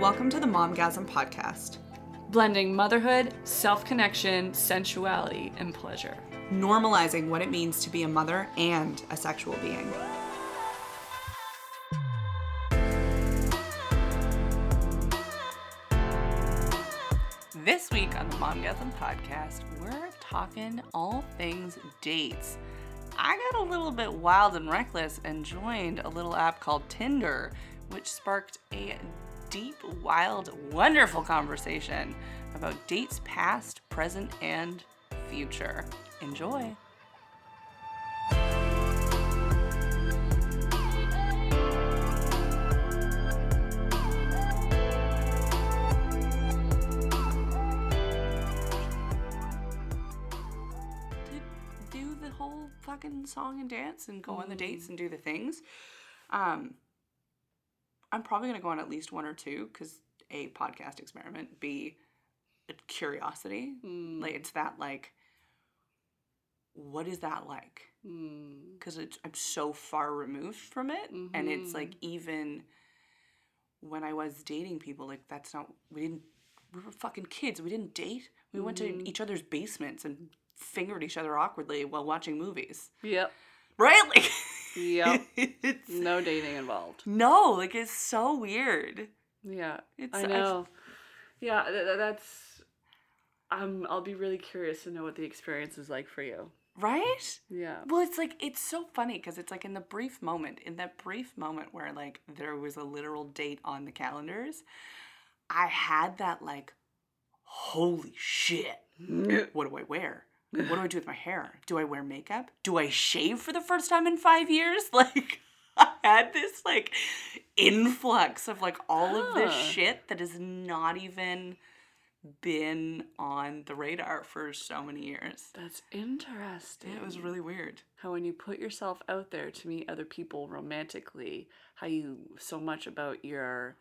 Welcome to the Momgasm Podcast, blending motherhood, self connection, sensuality, and pleasure. normalizing what it means to be a mother and a sexual being. This week on the Momgasm Podcast, we're talking all things dates. I got a little bit wild and reckless and joined a little app called Tinder, which sparked a deep, wild, wonderful conversation about dates past, present, and future. Enjoy. To do the whole fucking song and dance and go on the dates and do the things. Um, I'm probably gonna go on at least one or two because a podcast experiment, b a curiosity. Hmm. Like it's that like, what is that like? Hmm. Because I'm so far removed from it, and it's mm-hmm. like even when I was dating people, like that's not we didn't we were fucking kids. We didn't date. We went to mm-hmm. each other's basements and fingered each other awkwardly while watching movies. Yep. Right? Like Yep. it's no dating involved. no, like it's so weird. Yeah. It's- I I- know. yeah, th- th- that's. Um, I'll be really curious to know what the experience is like for you. Right? Yeah. Well, it's like it's so funny because it's like in the brief moment, in that brief moment where like there was a literal date on the calendars, I had that like, holy shit, what do I wear? What do I do with my hair? Do I wear makeup? Do I shave for the first time in five years? Like, I had this like influx of like all of this shit that has not even been on the radar for so many years. That's interesting. It was really weird. how when you put yourself out there to meet other people romantically, how you so much about your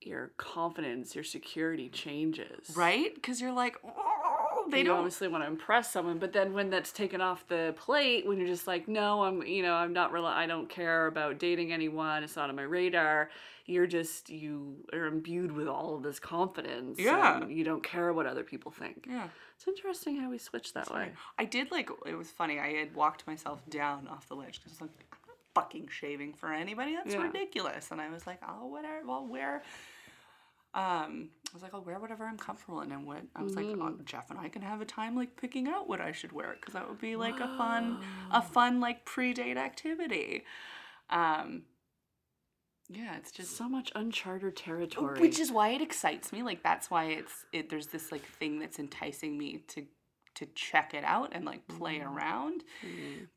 your confidence, your security changes. Right? Because you're like, oh, they you don't. obviously want to impress someone, but then when that's taken off the plate, when you're just like, no, I'm, you know, I'm not really, I don't care about dating anyone. It's not on my radar. You're just, you are imbued with all of this confidence. Yeah. you don't care what other people think. Yeah. It's interesting how we switch that way. I did like, it was funny. I had walked myself down off the ledge because I was like, I'm not fucking shaving for anybody. That's Yeah. ridiculous. And I was like, oh, whatever. I'll wear. Um, I was like, I'll wear whatever I'm comfortable in, and what I was like, oh, Jeff and I can have a time like picking out what I should wear because that would be like a fun, a fun like pre-date activity. Um, yeah, it's just So much uncharted territory. which is why it excites me. Like that's why it's it there's this like thing that's enticing me to to check it out and like play around.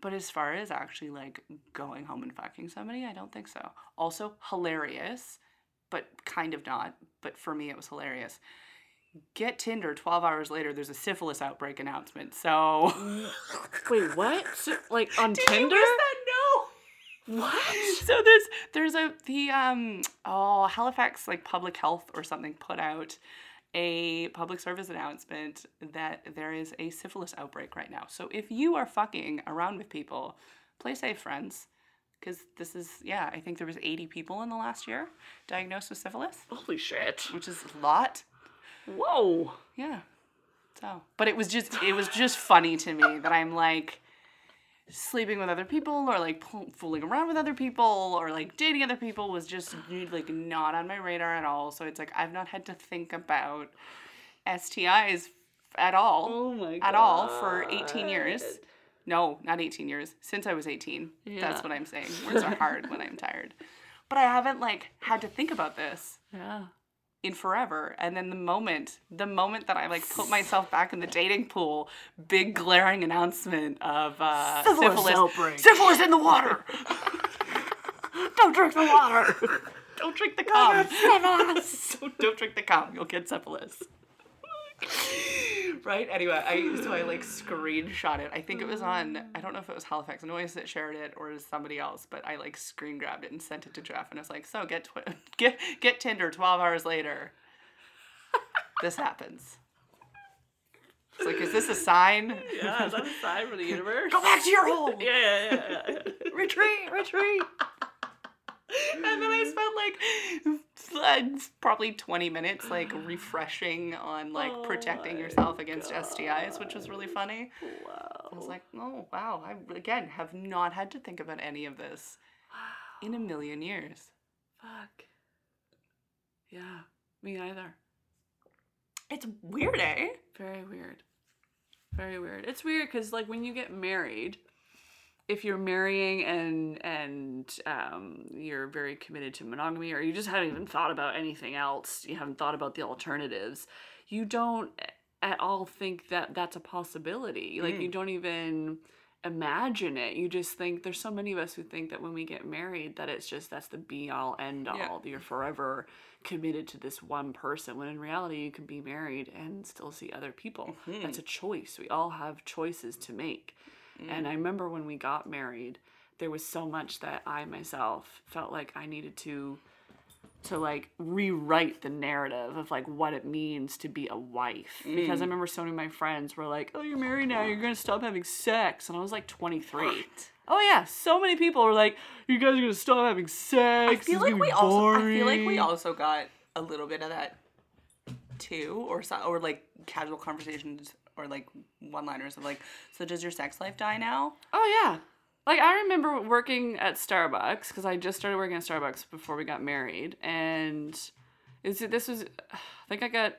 But as far as actually like going home and fucking somebody i don't think so. Also hilarious but kind of not but for me it was hilarious get tinder 12 hours later there's a syphilis outbreak announcement so Wait, what? Like on Did Tinder? miss that? no What? so there's there's a the um oh Halifax like public health or something put out a public service announcement that there is a syphilis outbreak right now. So if you are fucking around with people, play safe, friends, because this is yeah I think there was 80 people in the last year diagnosed with syphilis, Holy shit. which is a lot. Whoa. Yeah. So, but it was just it was just funny to me that I'm like sleeping with other people or like fooling around with other people or like dating other people was just like not on my radar at all. So it's like I've not had to think about STIs at all Oh my at all for 18 years. No, not 18 years. Since I was 18. Yeah. That's what I'm saying. Words are hard when I'm tired. But I haven't like had to think about this Yeah. in forever. And then the moment, the moment that I like put myself back in the dating pool, big glaring announcement of uh, Syphilis syphilis, outbreak. syphilis in the water. don't drink the water. don't drink the cum. don't, don't drink the cum. You'll get syphilis. right? Anyway, I so I like screenshot it. I think it was on I don't know if it was Halifax Noise that shared it or somebody else, but I like screen grabbed it and sent it to Jeff and I was like, "So get twi- get get Tinder 12 hours later. this happens." It's like, is this a sign? Yeah, is that a sign for the universe? Go back to your hole. Yeah, yeah, yeah, yeah. Retreat, retreat. And then I spent like probably 20 minutes like refreshing on like Oh protecting yourself against STIs, which was really funny. Wow. I was like, oh wow, I again have not had to think about any of this in a million years. fuck. Yeah, me either. It's weird, eh? Very weird. Very weird. It's weird because like when you get married, if you're marrying and and um, you're very committed to monogamy, or you just haven't even thought about anything else, you haven't thought about the alternatives, you don't at all think that that's a possibility. Like you don't even imagine it. You just think there's so many of us who think that when we get married that it's just that's the be all end all. Yeah. You're forever committed to this one person when in reality you can be married and still see other people. That's a choice. We all have choices to make. And mm. I remember when we got married, there was so much that I myself felt like I needed to to like rewrite the narrative of like what it means to be a wife because I mm. remember so many of my friends were like, "Oh, you're married now. You're gonna stop having sex," and I was like 23. Oh yeah, so many people were like, "You guys are gonna stop having sex." I feel it's like we also I feel like we also got a little bit of that too, or so, or like casual conversations or like one-liners of like, so does your sex life die now? Oh yeah. Like I remember working at Starbucks because I just started working at Starbucks before we got married, and is this was I think I got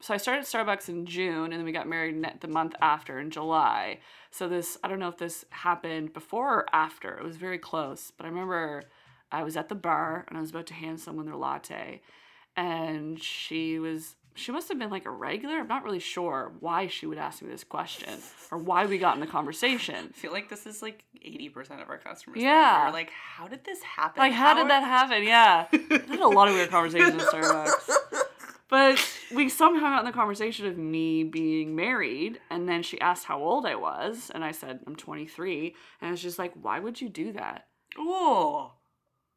so I started Starbucks in June and then we got married the month after in July. So this I don't know if this happened before or after. It was very close, but I remember I was at the bar and I was about to hand someone their latte, and she was she must have been like a regular. I'm not really sure why she would ask me this question or why we got in the conversation. I feel like this is like eighty percent of our customers. Yeah. Are like, how did this happen? Like, how did that happen? Yeah. I had a lot of weird conversations at Starbucks. But we somehow got in the conversation of me being married, and then she asked how old I was, and I said, I'm 23. And it's just like, why would you do that? Oh,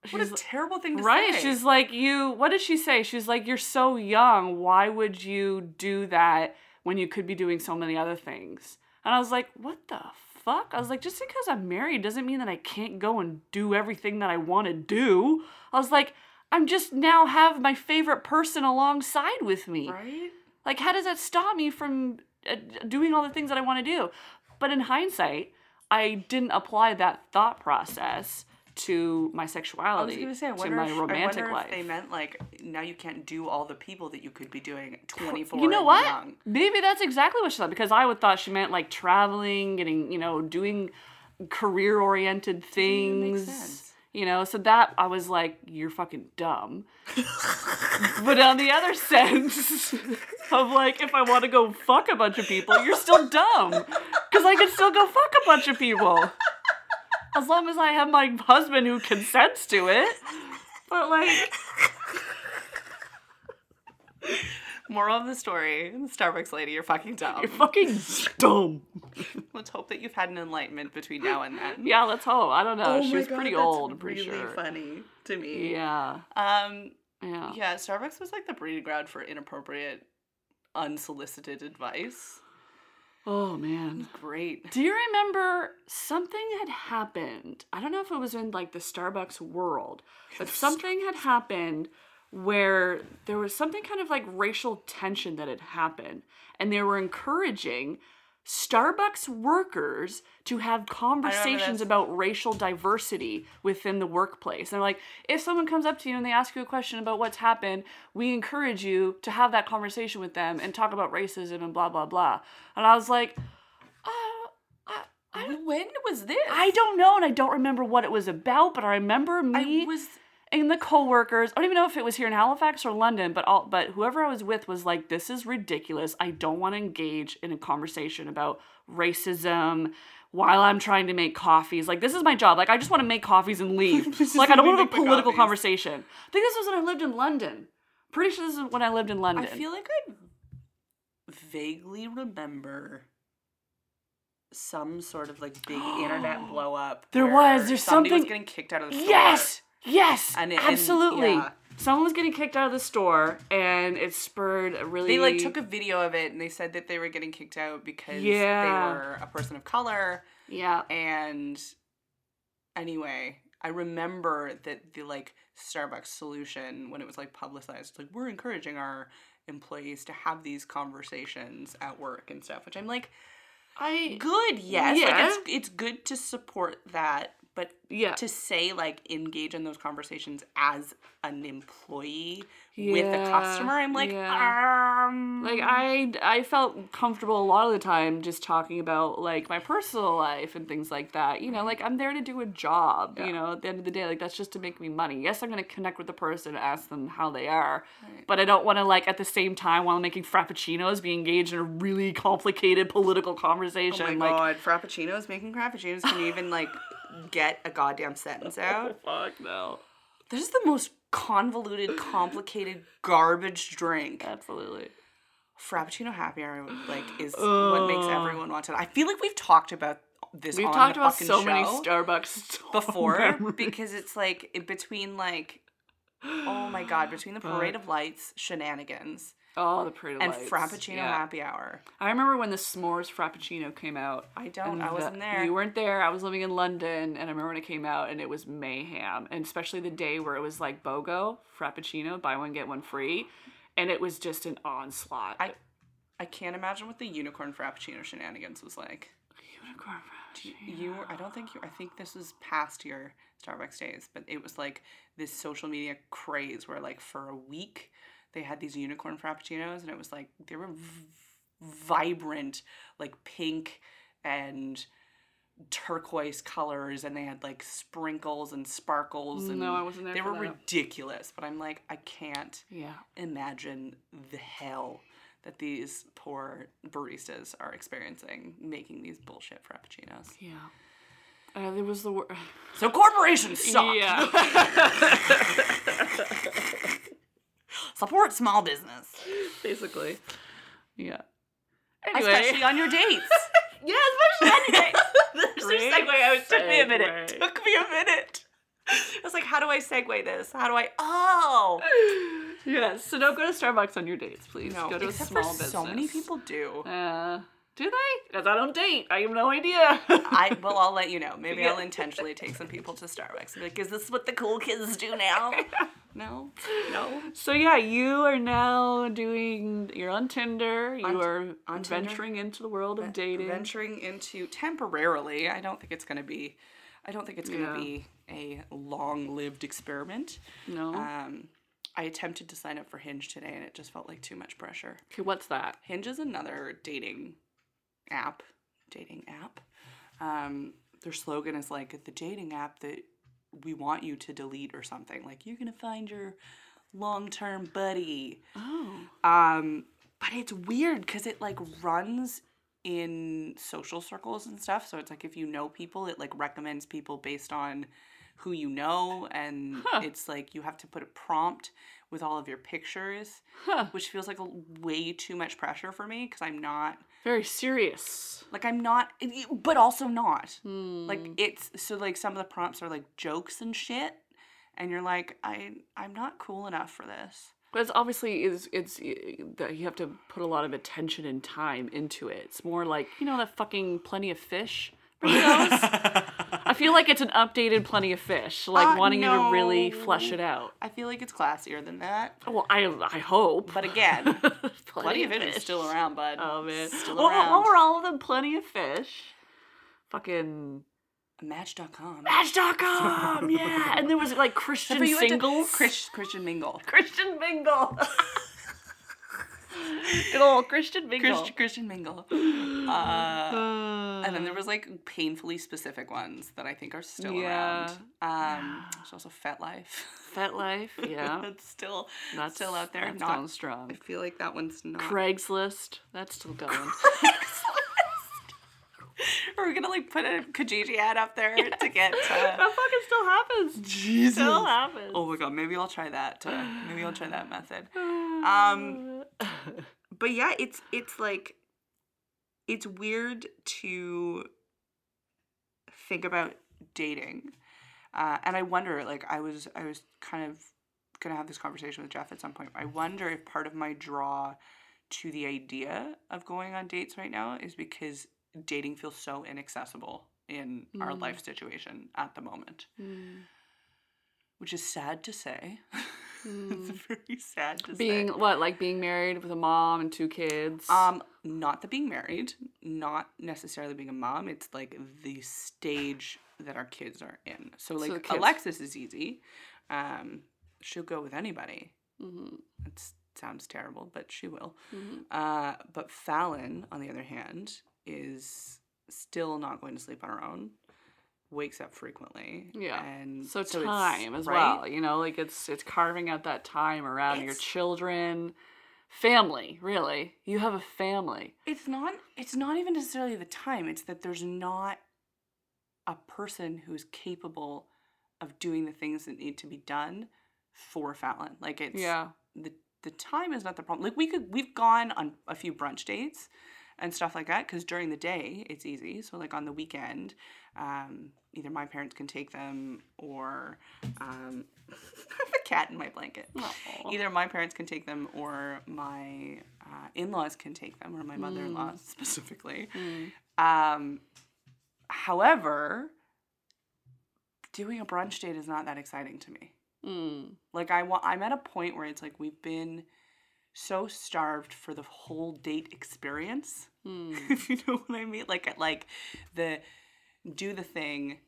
what a terrible thing to Right? say. Right. She's like, you, what did she say? She's like, you're so young. Why would you do that when you could be doing so many other things? And I was like, what the fuck? I was like, just because I'm married doesn't mean that I can't go and do everything that I want to do. I was like, I'm just now have my favorite person alongside with me. right. Like, how does that stop me from uh, doing all the things that I want to do? But in hindsight, I didn't apply that thought process to my I was sexuality, gonna say, I to my if, romantic I wonder life. if they meant like now you can't do all the people that you could be doing twenty four. you know what? Young. Maybe that's exactly what she thought because I would thought she meant like traveling, getting, you know, doing career oriented things. You know, so that I was like, you're fucking dumb. but on the other sense of like, if I want to go fuck a bunch of people, you're still dumb. Because I can still go fuck a bunch of people. As long as I have my husband who consents to it. But like, Moral of the story: Starbucks lady, you're fucking dumb. you're fucking dumb. Let's hope that you've had an enlightenment between now and then. Yeah, let's hope. I don't know. Oh she was God, pretty old, I'm pretty really sure. funny to me. Yeah. Um. Yeah. Yeah. Starbucks was like the breeding ground for inappropriate, unsolicited advice. Oh man. Great. Do you remember something had happened? I don't know if it was in like the Starbucks world, but something had happened where there was something kind of like racial tension that had happened, and they were encouraging Starbucks workers to have conversations about racial diversity within the workplace. And they're like, if someone comes up to you and they ask you a question about what's happened, we encourage you to have that conversation with them and talk about racism and blah blah blah. And I was like, uh, I, I, When was this? I don't know, and I don't remember what it was about, but I remember me I was. And the coworkers. I don't even know if it was here in Halifax or London, but all but whoever I was with was like, "This is ridiculous. I don't want to engage in a conversation about racism." While I'm trying to make coffees, like this is my job. Like I just want to make coffees and leave. Like I don't want to have a political conversation. I think this was when I lived in London. Pretty sure this is when I lived in London. I feel like I vaguely remember some sort of like big internet blow up. There was, there's somebody was something- getting kicked out of the store. Yes, yes, And it- and- absolutely. yeah. Someone was getting kicked out of the store, and it spurred a really. They like took a video of it and they said that they were getting kicked out because Yeah. they were a person of color. yeah. And anyway, I remember that the like Starbucks solution when it was like publicized. Like we're encouraging our employees to have these conversations at work and stuff, which I'm like, I good, yes. Yeah. Like it's it's good to support that, but yeah. to say like engage in those conversations as an employee with a customer, I'm like, yeah. um Like I I felt comfortable a lot of the time just talking about like my personal life and things like that. You know, like I'm there to do a job, Yeah. you know, at the end of the day, like that's just to make me money. Yes, I'm gonna connect with the person, ask them how they are. But I don't wanna like at the same time while I'm making frappuccinos be engaged in a really complicated political conversation. Oh my like god, frappuccinos making frappuccinos. Can you even like get a goddamn sentence out? fuck no. This is the most convoluted, complicated garbage drink. Absolutely. Frappuccino happy hour like is what makes everyone want it. I feel like we've talked about this. We've on talked about so many Starbucks before memories. because it's like in between like oh my god between the parade of lights shenanigans Oh, the parade of and lights. frappuccino Yeah. happy hour. I remember when the s'mores frappuccino came out. I don't. I wasn't there. You weren't there. I was living in London, and I remember when it came out, and it was mayhem. And especially the day where it was like BOGO frappuccino, buy one get one free, and it was just an onslaught. I I can't imagine what the unicorn frappuccino shenanigans was like. Unicorn frappuccino. You were, I don't think you. I think this was past your Starbucks days, but it was like this social media craze where like for a week they had these unicorn frappuccinos, and it was like they were v- vibrant, like pink and turquoise colors, and they had like sprinkles and sparkles, and No, I wasn't there They were that. ridiculous, but I'm like, I can't Yeah. imagine the hell that these poor baristas are experiencing making these bullshit frappuccinos. Yeah. Uh, there was the word. So corporations suck. Yeah. Support small business, Basically. Yeah. Anyway. especially on your dates. yeah, especially on your date. There's Great segue. I was, took me a minute. segue. Took me a minute. I was like, how do I segue this? How do I? Oh, yes. So don't go to Starbucks on your dates, please. no. go to Except a small for business. so many people do. Uh, do they? Because I don't date. I have no idea. I well, I'll let you know. Maybe I'll intentionally take some people to Starbucks. Like, is this what the cool kids do now? no, no. so yeah, you are now doing. You're on Tinder. You On are on Tinder. venturing into the world of dating. venturing into temporarily. I don't think it's gonna be. I don't think it's gonna Yeah. be a long-lived experiment. no. Um, I attempted to sign up for Hinge today, and it just felt like too much pressure. okay, what's that? Hinge is another dating app. Dating app. Um, their slogan is like the dating app that we want you to delete or something. Like you're gonna find your long-term buddy. Oh. Um, but it's weird because it like runs in social circles and stuff. So it's like if you know people, it like recommends people based on who you know, and Huh. it's like you have to put a prompt with all of your pictures, Huh. which feels like a, way too much pressure for me because I'm not Very serious. like I'm not, but also not. Hmm. Like it's so like some of the prompts are like jokes and shit, and you're like I I'm not cool enough for this. But it's obviously is it's that you have to put a lot of attention and time into it. It's more like you know that fucking Plenty of Fish. Remember those? I feel like it's an updated Plenty of Fish, like Uh, wanting you to really flesh it out. I feel like it's classier than that. Well, I I hope. But again, Plenty, Plenty of it is still around, bud. Oh man, Still what, around. what were all of them? Plenty of Fish. Fucking Match.com. Match.com, yeah. And there was like Christian to- singles. Chris, Christian Mingle. Christian Mingle. Good old Christian Mingle. Christian, Christian Mingle. Uh, Uh, and then there was like painfully specific ones that I think are still Yeah. around. Um, There's also FetLife. Fet Life, yeah. That's still That's still out there. That's Not- strong. I feel like that one's not. Craigslist, that's still going. Craigslist. Are we gonna like put a Kijiji ad up there to get? that Uh, fucking still happens. Jesus. Still happens. Oh my god, maybe I'll try that. Uh, maybe I'll try that method. Um, but yeah, it's it's like it's weird to think about dating, uh, and I wonder. Like, I was I was kind of gonna have this conversation with Jeff at some point. I wonder if part of my draw to the idea of going on dates right now is because dating feels so inaccessible in our Mm. life situation at the moment. Mm. which is sad to say. it's very sad to Hmm. being say. what like being married with a mom and two kids. Um, not the being married, not necessarily being a mom. It's like the stage that our kids are in. So like kids- Alexis is easy. Um, she'll go with anybody. Mhm. It sounds terrible, but she will. Mhm. Uh, but Fallon, on the other hand, is still not going to sleep on her own. Wakes up frequently. Yeah. and so it's- time as right? well, you know, like it's it's carving out that time around your children, family. Really, you have a family. It's not. It's not even necessarily the time. It's that there's not a person who's capable of doing the things that need to be done for Fallon. Like it's Yeah. the the time is not the problem. Like we could we've gone on a few brunch dates and stuff like that because during the day it's easy. So like on the weekend, um, either my parents can take them or um, I have a cat in my blanket. Aw. Either my parents can take them or my uh, in-laws can take them or my mother-in-law specifically. Mm. Um, however, doing a brunch date is not that exciting to me. Mm. Like I want, I'm at a point where it's like we've been so starved for the whole date experience. Mm. if you know what I mean, like like the do the thing,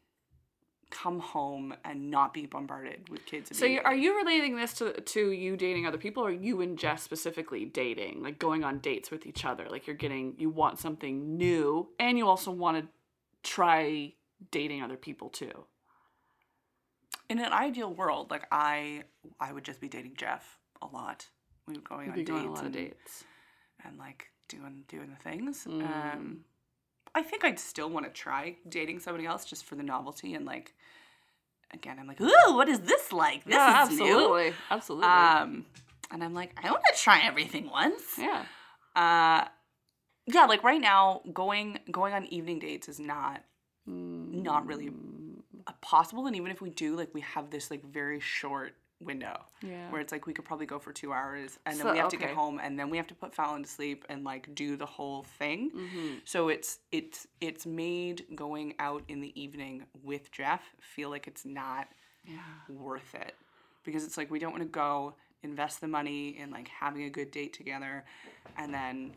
come home and not be bombarded with kids. So you, are you relating this to to you dating other people, or you and Jeff specifically dating, like going on dates with each other? Like you're getting, you want something new, and you also want to try dating other people too. in an ideal world? Like I, I would just be dating Jeff a lot. We were going on dates going on a lot of and, dates. and like doing doing the things. Mm. Um, I think I'd still want to try dating somebody else just for the novelty and like. Again, I'm like, ooh, what is this like? This yeah, is new. absolutely, absolutely. Um, and I'm like, I want to try everything once. yeah. Uh, yeah, like right now, going going on evening dates is not not really Mm, possible. And even if we do, like, we have this like very short window Yeah. where it's like we could probably go for two hours, and then So- we have to get home, and then we have to put Fallon to sleep and like do the whole thing. Mhm. So it's it's it's made going out in the evening with Jeff feel like it's not Yeah. worth it because it's like we don't want to go invest the money in like having a good date together and then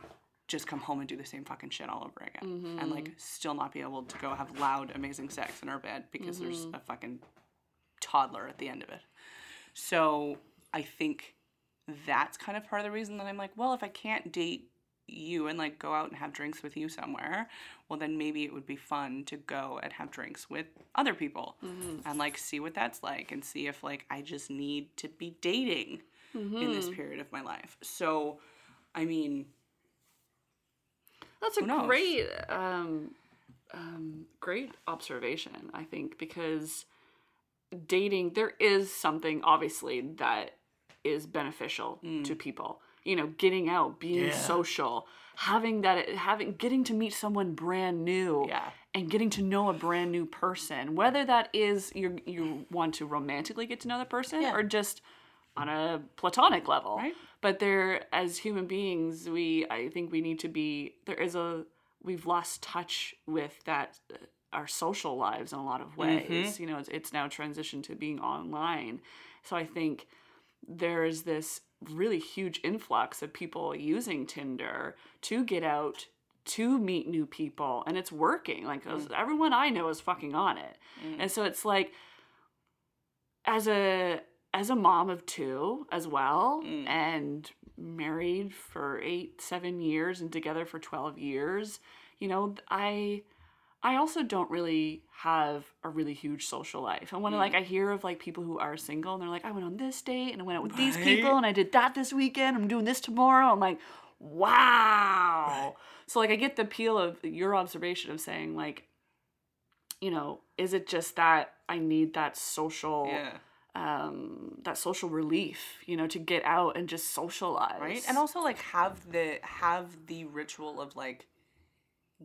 just come home and do the same fucking shit all over again and like still not be able to go have loud amazing sex in our bed because there's a fucking toddler at the end of it so i think that's kind of part of the reason that i'm like well if i can't date you and like go out and have drinks with you somewhere well then maybe it would be fun to go and have drinks with other people and like see what that's like and see if like i just need to be dating in this period of my life. So i mean That's a great, um, um, great observation. I think because dating, there is something obviously that is beneficial to people. You know, getting out, being Mm. Yeah. social, having that, having getting to meet someone brand new, Yeah. and getting to know a brand new person. Whether that is you you want to romantically get to know the person Yeah. or just on a platonic level Right. but there as human beings we i think we need to be there is a we've lost touch with that uh, our social lives in a lot of ways. Mm-hmm. You know it's, it's now transitioned to being online. So i think there is this really huge influx of people using tinder to get out to meet new people and it's working. Like mm. everyone i know is fucking on it. Mm. And so it's like as a as a mom of two as well Mm. and married for eight seven years and together for 12 years you know i i also don't really have a really huge social life. And when Mm. like i hear of like people who are single and they're like i went on this date and i went out with these people and i did that this weekend. I'm doing this tomorrow. I'm like wow. So like i get the appeal of your observation of saying like you know is it just that i need that social yeah. um that social relief you know to get out and just socialize? Right? And also like have the have the ritual of like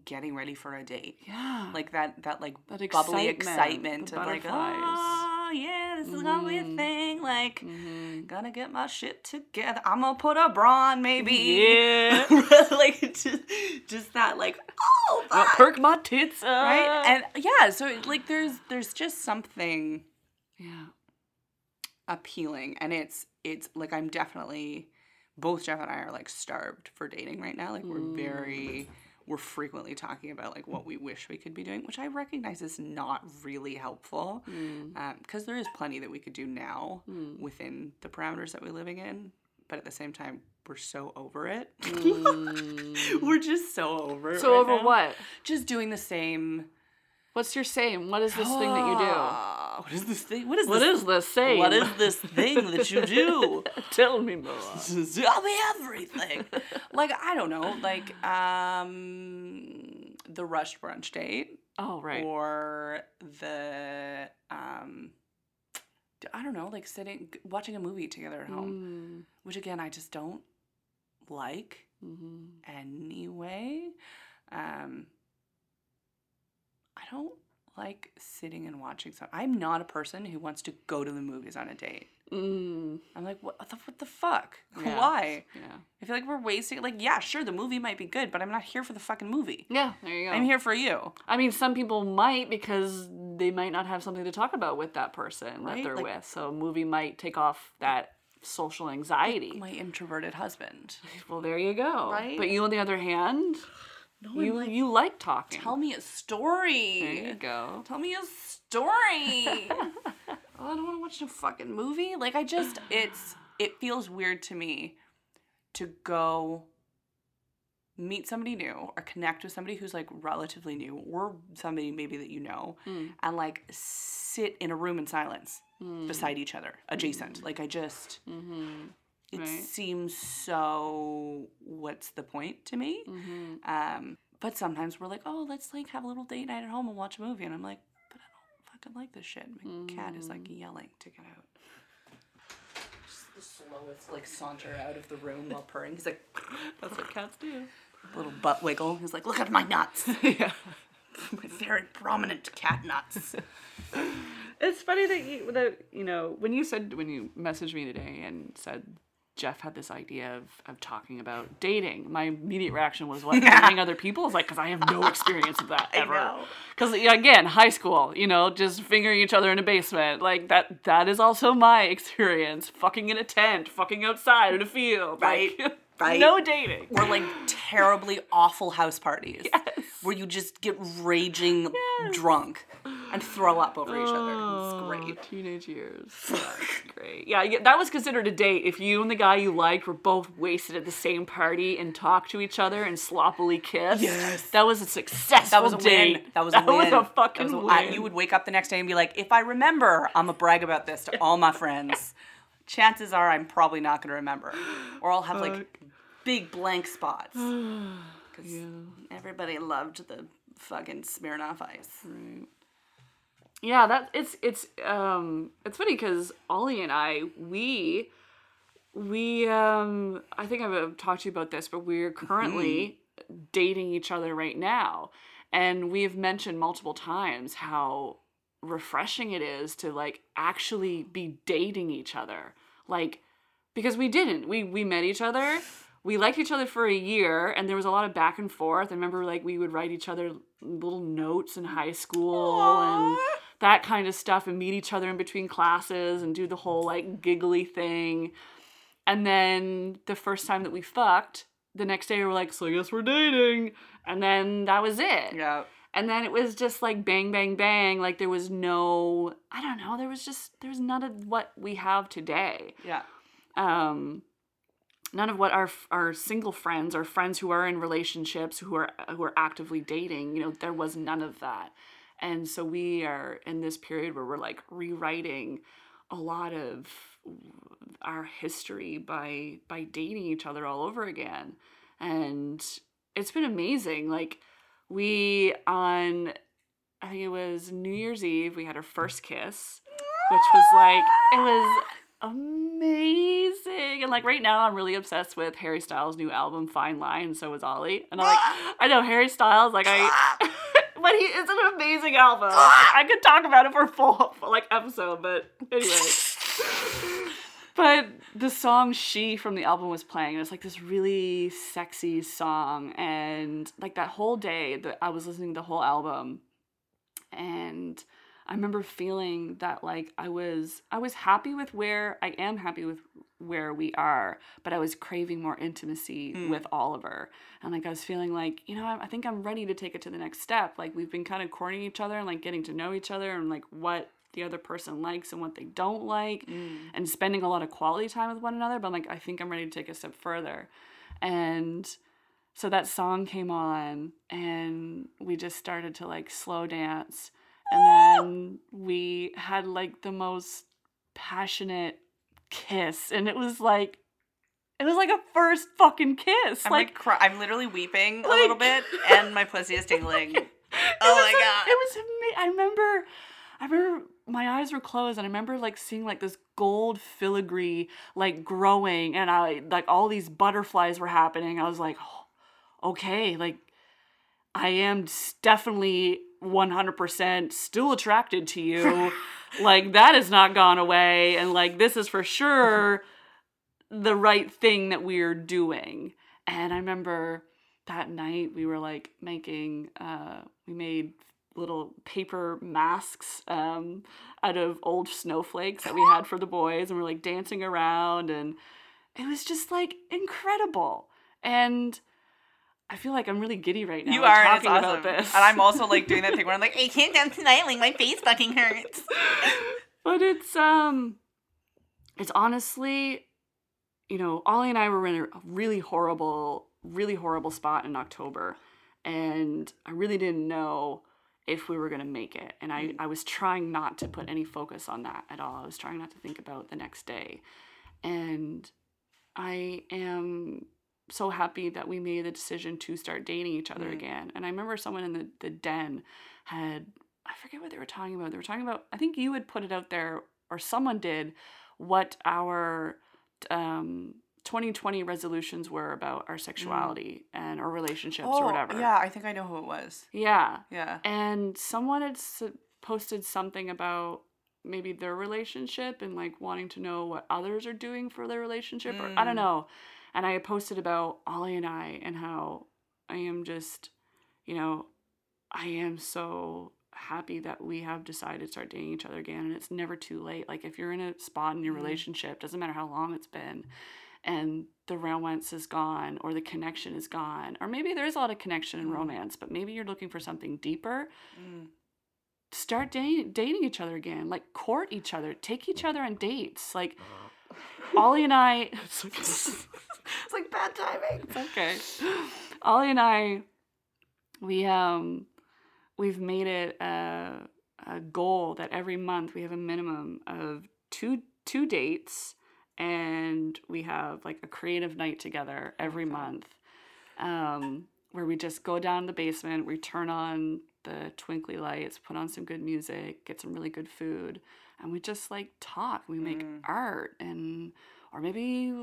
getting ready for a date. Yeah. Like that that like That bubbly excitement, excitement of like oh yeah this is gonna be a Mhm. thing like Mhm. gonna get my shit together. I'm gonna put a bra on maybe. Yeah. Like just, just that like oh I'll perk my tits up. right and yeah so like there's there's just something yeah. appealing and it's it's like I'm definitely both Jeff and I are like starved for dating right now. Like we're very we're frequently talking about like what we wish we could be doing, which I recognize is not really helpful mm. um, because there is plenty that we could do now mm. within the parameters that we're living in. But at the same time, we're so over it. Mm. we're just so over it. So right over now. what? Just doing the same. What's your same? What is this thing that you do? What is this thing? What is What this? is the same? What is this thing that you do? Tell me more. Tell me everything. like I don't know, like um, the rushed brunch date Oh right. or the um, I don't know, like sitting watching a movie together at home, Mm, which again I just don't like mhm. anyway. Um, I don't like sitting and watching some. I'm not a person who wants to go to the movies on a date. Mm, I'm like, what the, what the fuck? Yeah. Why? yeah. I feel like we're wasting. Like, yeah, sure, the movie might be good, but I'm not here for the fucking movie. Yeah, there you go. I'm here for you. I mean, some people might because they might not have something to talk about with that person Right, that they're like- with. So a movie might take off that social anxiety. My introverted husband. Well, there you go. Right? But you, on the other hand, No, you you like talking. tell me a story. There you go. Tell me a story. oh, I don't want to watch a fucking movie. Like I just it's it feels weird to me to go meet somebody new or connect with somebody who's like relatively new or somebody maybe that you know Mm. and like sit in a room in silence Mm. beside each other adjacent like i just Mm-hmm. It Right. seems so what's the point to me Mm-hmm. um, but sometimes we're like, oh, let's like have a little date night at home and watch a movie. And I'm like, but I don't fucking like this shit. My cat is like yelling to get out. Just the slowest like saunter out of the room while purring. He's like, That's what cats do. little butt wiggle. He's like, look at my nuts. yeah. my very prominent cat nuts. It's funny that you that you know when you said when you messaged me today and said Jeff had this idea of, of talking about dating. My immediate reaction was what dating other people is like because I have no experience of that ever. Because again, high school, you know, just fingering each other in a basement, like that. That is also my experience. Fucking in a tent, fucking outside in a field, like, Right, right. No dating. Or like terribly awful house parties where you just get raging drunk and throw up over each other. It's oh, great. Oh, Teenage years. That's great. Yeah, yeah, that was considered a date if you and the guy you liked were both wasted at the same party and talked to each other and sloppily kissed. Yes. That was a successful That was a date. win. That was that a win. That was a fucking was a- win. I- you would wake up the next day and be like, if I remember, I'm gonna brag about this to all my friends. Chances are I'm probably not gonna remember, or I'll have like big blank spots because everybody loved the fucking Smirnoff Ice. Right. Yeah, that it's it's um it's funny because Ollie and I we we um I think I've talked to you about this, but we're currently dating each other right now, and we have mentioned multiple times how refreshing it is to like actually be dating each other, like because we didn't. We we met each other. We liked each other for a year and there was a lot of back and forth. I remember like we would write each other little notes in high school and that kind of stuff and meet each other in between classes and do the whole like giggly thing and then the first time that we fucked the next day we were like so i guess we're dating and then that was it Yeah. and then it was just like bang, bang, bang. Like there was no, I don't know, there was just, there was none of what we have today. Yeah. Um, none of what our our single friends or friends who are in relationships who are who are actively dating, you know, there was none of that. And so we are in this period where we're like rewriting a lot of our history by by dating each other all over again. And it's been amazing. Like we on I think it was New Year's Eve, we had our first kiss, which was like it was amazing. And like right now I'm really obsessed with Harry Styles' new album Fine Line, and so is Ollie. And I'm like, I know Harry Styles, like I but he it's an amazing album. Ah! I could talk about it for a full like episode, but anyway. But the song She from the album was playing. and It's like this really sexy song. And like that whole day that I was listening to the whole album. And I remember feeling that like I was I was happy with where I am happy with where we are, but I was craving more intimacy Mm. with Oliver. And like I was feeling like, you know, I, I think I'm ready to take it to the next step. Like we've been kind of courting each other and like getting to know each other and like what the other person likes and what they don't like Mm. and spending a lot of quality time with one another. But I'm like, I think I'm ready to take a step further. And so that song came on and we just started to like slow dance. And then we had like the most passionate kiss. And it was like, it was like a first fucking kiss. I'm like, like, cry- I'm literally weeping a little bit, and my pussy is tingling. Oh my God. It was I remember I remember my eyes were closed and I remember like seeing like this gold filigree like growing and I like all these butterflies were happening. I was like, "Oh, okay, like I am definitely 100% still attracted to you. like that has not gone away and like this is for sure the right thing that we're doing. And I remember that night we were like making uh we made little paper masks um out of old snowflakes that we had for the boys and we're like dancing around and it was just like incredible. And I feel like I'm really giddy right now. you like, are, and talking awesome. about this. And I'm also like doing that thing where I'm like, I can't dance tonight, like my face fucking hurts. but it's um it's honestly you know ollie and i were in a really horrible really horrible spot in october and i really didn't know if we were going to make it and I, Mm. I was trying not to put any focus on that at all i was trying not to think about the next day and i am so happy that we made the decision to start dating each other Mm. again and i remember someone in the, the den had I forget what they were talking about. They were talking about, I think you had put it out there, or someone did, what our um, 2020 resolutions were about our sexuality and our relationships or whatever. Mm. Oh, yeah, I think I know who it was. Yeah. Yeah. And someone had s- posted something about maybe their relationship and like wanting to know what others are doing for their relationship, or I don't Mm. know. And I posted about Ollie and I and how I am just, you know, I am so happy that we have decided to start dating each other again and it's never too late. Like if you're in a spot in your Mhm. relationship, doesn't matter how long it's been, and the romance is gone or the connection is gone, or maybe there is a lot of connection and Mhm. romance, but maybe you're looking for something deeper. Mm. Start dating dating each other again. Like court each other, take each other on dates. Like Ollie and I it's like bad timing. it's okay. Ollie and I, we um, we've made it a, a goal that every month we have a minimum of two two dates, and we have like a creative night together every month, um, where we just go down the basement, we turn on the twinkly lights, put on some good music, get some really good food, and we just like talk. We make Mm. art and or maybe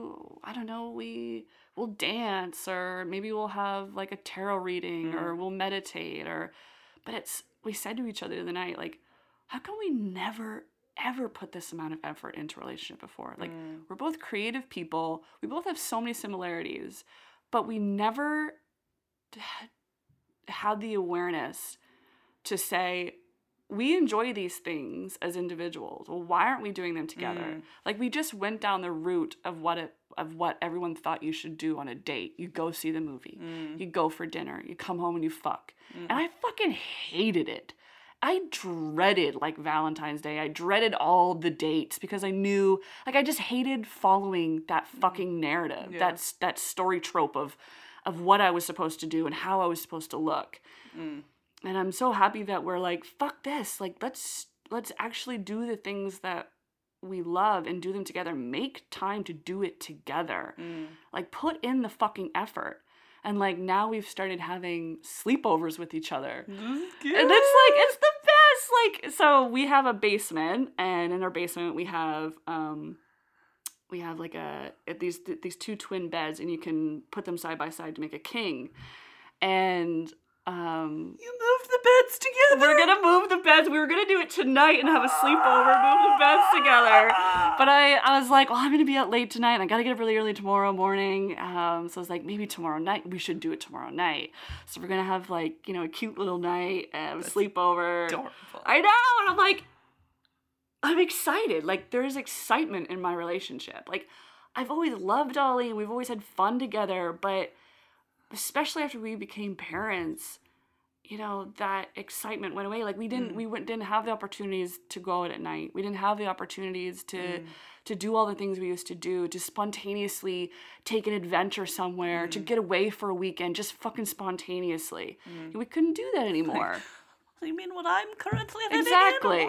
I don't know, we will dance or maybe we'll have like a tarot reading or we'll meditate or but it's we said to each other the other night like how come we never ever put this amount of effort into relationship before like Mm. we're both creative people we both have so many similarities but we never had the awareness to say we enjoy these things as individuals well why aren't we doing them together Mm. like we just went down the route of what it of what everyone thought you should do on a date you go see the movie Mm. you go for dinner you come home and you fuck Mm. and i fucking hated it i dreaded like valentine's day i dreaded all the dates because i knew like i just hated following that fucking narrative Yeah. that's that story trope of of what i was supposed to do and how i was supposed to look Mm. And i'm so happy that we're like fuck this like let's let's actually do the things that we love and do them together. Make time to do it together. Mm. like put in the fucking effort. And like now we've started having sleepovers with each other. And it's like it's the best like so we have a basement and in our basement we have um we have like a these these two twin beds and you can put them side by side to make a king. And Um, You moved the beds together. we're gonna move the beds. We were gonna do it tonight and have a sleepover, move the beds together. But I, I was like, well, I'm gonna be out late tonight. and I gotta get up really early tomorrow morning. Um, so I was like, maybe tomorrow night. We should do it tomorrow night. So we're gonna have like, you know, a cute little night, and a sleepover. adorable. I know, and I'm like, I'm excited. Like there's excitement in my relationship. Like I've always loved Ollie and we've always had fun together, but especially after we became parents, you know, that excitement went away. Like we didn't mm. we went, didn't have the opportunities to go out at night. We didn't have the opportunities to mm. to do all the things we used to do, to spontaneously take an adventure somewhere, to mm. get away for a weekend just fucking spontaneously. We couldn't do that anymore. you mean what I'm currently? Exactly.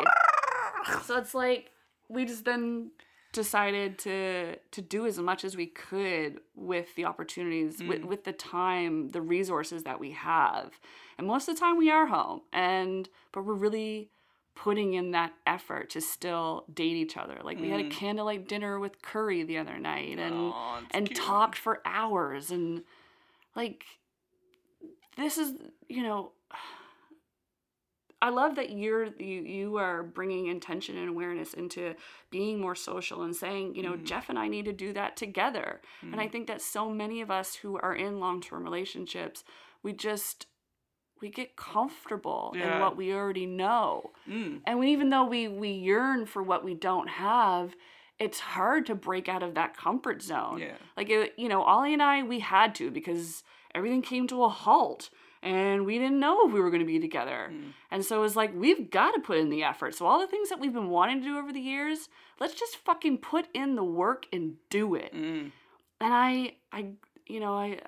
so it's like we just then decided to to do as much as we could with the opportunities with, mm. with the time the resources that we have. And most of the time we are home and but we're really putting in that effort to still date each other. Like we had a mm. candlelight dinner with curry the other night and and cute. talked for hours and like this is you know I love that you're you you are bringing intention and awareness into being more social and saying, you know, Mm-hmm. Jeff and I need to do that together. And I think that so many of us who are in long-term relationships, we just we get comfortable in what we already know. Mm. And we, even though we we yearn for what we don't have, it's hard to break out of that comfort zone. Yeah. Like it, you know, Ollie and I, we had to because everything came to a halt and we didn't know if we were going to be together. Mm. And so it was like, we've got to put in the effort. So all the things that we've been wanting to do over the years, let's just fucking put in the work and do it. Mm. And I, I, you know, I,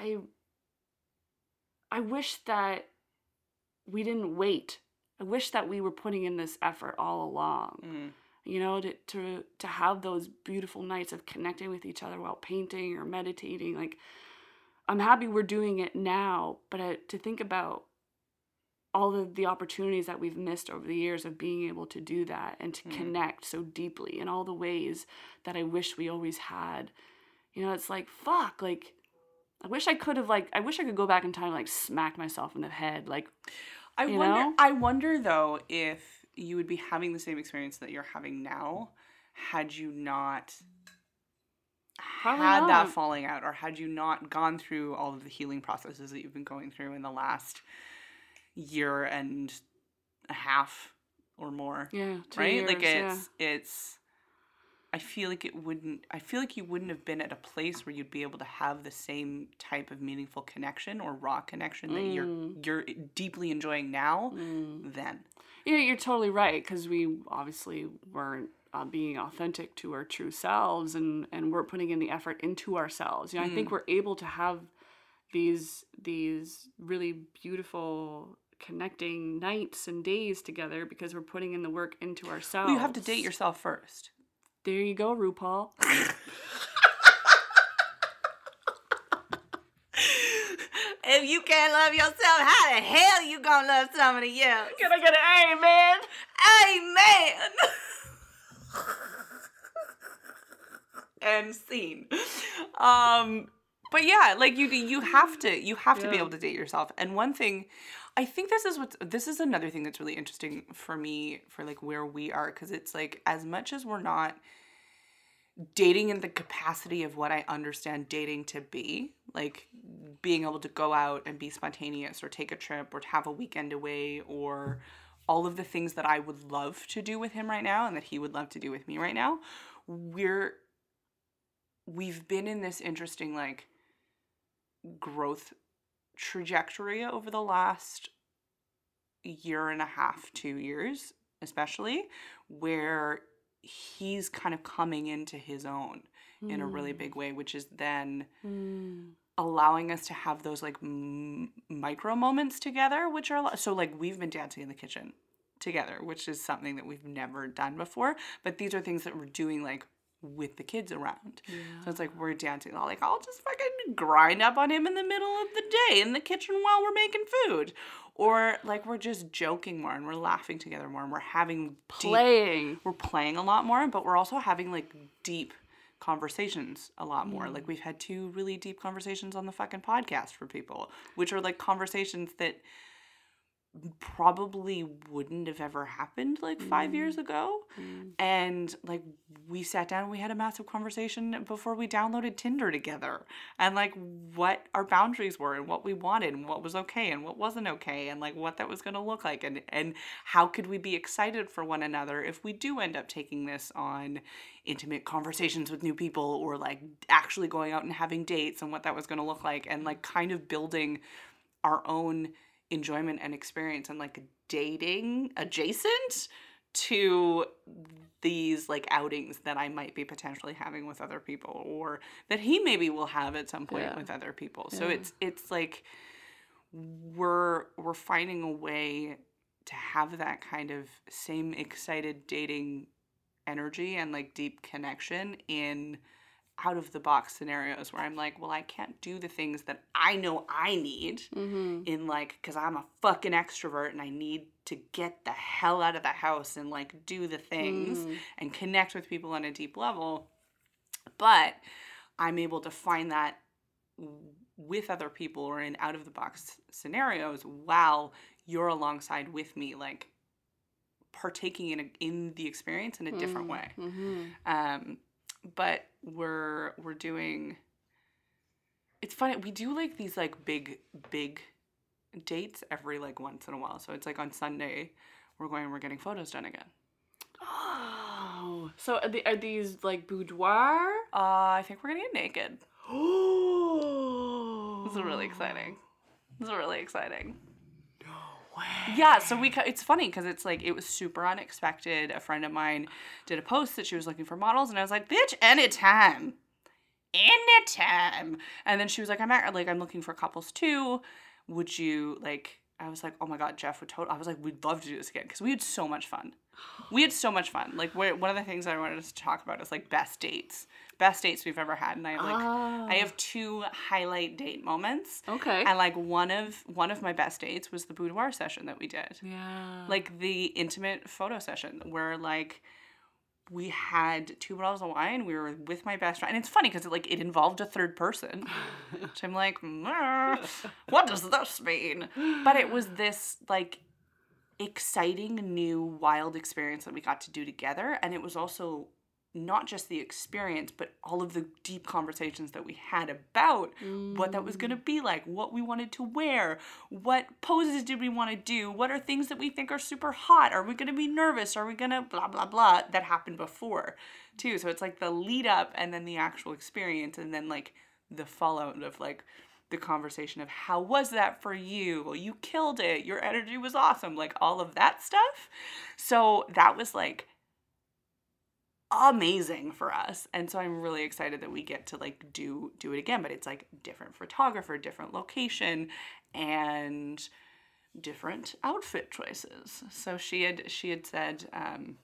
I, I wish that we didn't wait. I wish that we were putting in this effort all along Mm. you know to, to to have those beautiful nights of connecting with each other while painting or meditating like i'm happy we're doing it now but uh, to think about all of the opportunities that we've missed over the years of being able to do that and to Mm. connect so deeply in all the ways that i wish we always had you know it's like fuck like i wish i could have like i wish i could go back in time and like smack myself in the head like I wonder. know? I wonder though if you would be having the same experience that you're having now, had you not Probably had that falling out, or had you not gone through all of the healing processes that you've been going through in the last year and a half or more, yeah right? like years, yeah. it's it's. I feel like it wouldn't. I feel like you wouldn't have been at a place where you'd be able to have the same type of meaningful connection or raw connection that you're mm. you're deeply enjoying now. Mm. Then, Yeah, you're totally right because we obviously weren't uh, being authentic to our true selves and and we're putting in the effort into ourselves. You know, I think we're able to have these these really beautiful connecting nights and days together because we're putting in the work into ourselves. well, you have to date yourself first. There you go, RuPaul. If you can't love yourself, how the hell you gonna love somebody else? Can I get an amen? Amen. and scene. Um, but yeah, like you you have to you have to be able to date yourself. And one thing, I think this is what this is another thing that's really interesting for me for like where we are because it's like as much as we're not dating in the capacity of what I understand dating to be, like being able to go out and be spontaneous or take a trip or have a weekend away or all of the things that I would love to do with him right now and that he would love to do with me right now, we're we've been in this interesting like growth trajectory over the last year and a half, 2 years especially where he's kind of coming into his own in a really big way which is then Mm. allowing us to have those like m- micro moments together which are so like we've been dancing in the kitchen together which is something that we've never done before but these are things that we're doing like with the kids around so it's like we're dancing all like i'll just fucking grind up on him in the middle of the day in the kitchen while we're making food or like we're just joking more and we're laughing together more and we're having deep Playing. we're playing a lot more, but we're also having like deep conversations a lot more. Mm. Like we've had two really deep conversations on the fucking podcast for people, which are like conversations that probably wouldn't have ever happened like 5 years ago. Mm. And like we sat down and we had a massive conversation before we downloaded Tinder together and like what our boundaries were and what we wanted and what was okay and what wasn't okay and like what that was going to look like and and how could we be excited for one another if we do end up taking this on intimate conversations with new people or like actually going out and having dates and what that was going to look like and like kind of building our own enjoyment and experience and like dating adjacent to these like outings that I might be potentially having with other people or that he maybe will have at some point Yeah. with other people. So it's it's like we're we're finding a way to have that kind of same excited dating energy and like deep connection in out of the box scenarios where I'm like, well, I can't do the things that I know I need Mm-hmm. in like because i'm a fucking extrovert and i need to get the hell out of the house and like do the things Mm. and connect with people on a deep level but i'm able to find that with other people or in out of the box scenarios while you're alongside with me like partaking in a, in the experience in a different way Mm-hmm. um but we're we're doing it's funny we do like these like big big dates every like once in a while. So it's like on sunday we're going we're getting photos done again. Oh, so are, the, are these like boudoir? uh i think we're gonna get naked. Oh, this is really exciting. This is really exciting way. yeah so we it's funny because it's like it was super unexpected a friend of mine did a post that she was looking for models and i was like bitch anytime anytime and it's time. And then she was like i'm at, like i'm looking for couples too would you like i was like oh my god jeff would totally i was like we'd love to do this again because we had so much fun we had so much fun like one of the things i wanted us to talk about is like best dates best dates we've ever had and i have like i Oh. have two highlight date moments Okay. and like one of one of my best dates was the boudoir session that we did yeah. like the intimate photo session where like we had two bottles of wine we were with my best friend and it's funny because it like it involved a third person which i'm like "Mm, what does this mean? But it was this like exciting new wild experience that we got to do together and it was also not just the experience but all of the deep conversations that we had about what that was going to mm. be like, what we wanted to wear, what poses did we want to do, what are things that we think are super hot, are we going to be nervous, are we going to blah blah blah that happened before too. So it's like the lead up and then the actual experience and then like the fallout of like the conversation of how was that for you? Well, you killed it. Your energy was awesome. Like all of that stuff. So that was like amazing for us. And so i'm really excited that we get to like do do it again but it's like different photographer different location and different outfit choices. So she had she had said um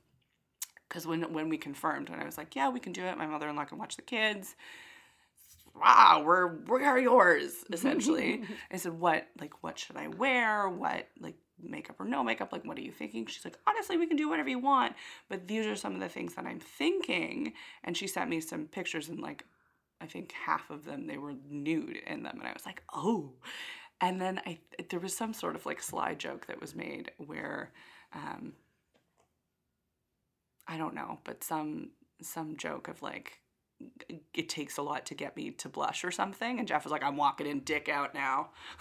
because when when we confirmed and i was like yeah we can do it. My mother-in-law can watch the kids. Wow we're we are yours essentially. I said what like what should i wear? What like makeup or no makeup like what are you thinking? She's like honestly we can do whatever you want. But these are some of the things that i'm thinking. And she sent me some pictures and like i think half of them they were nude in them. And i was like oh. And then i there was some sort of like sly joke that was made where um i don't know but some some joke of like it takes a lot to get me to blush or something. And jeff was like i'm walking in dick out now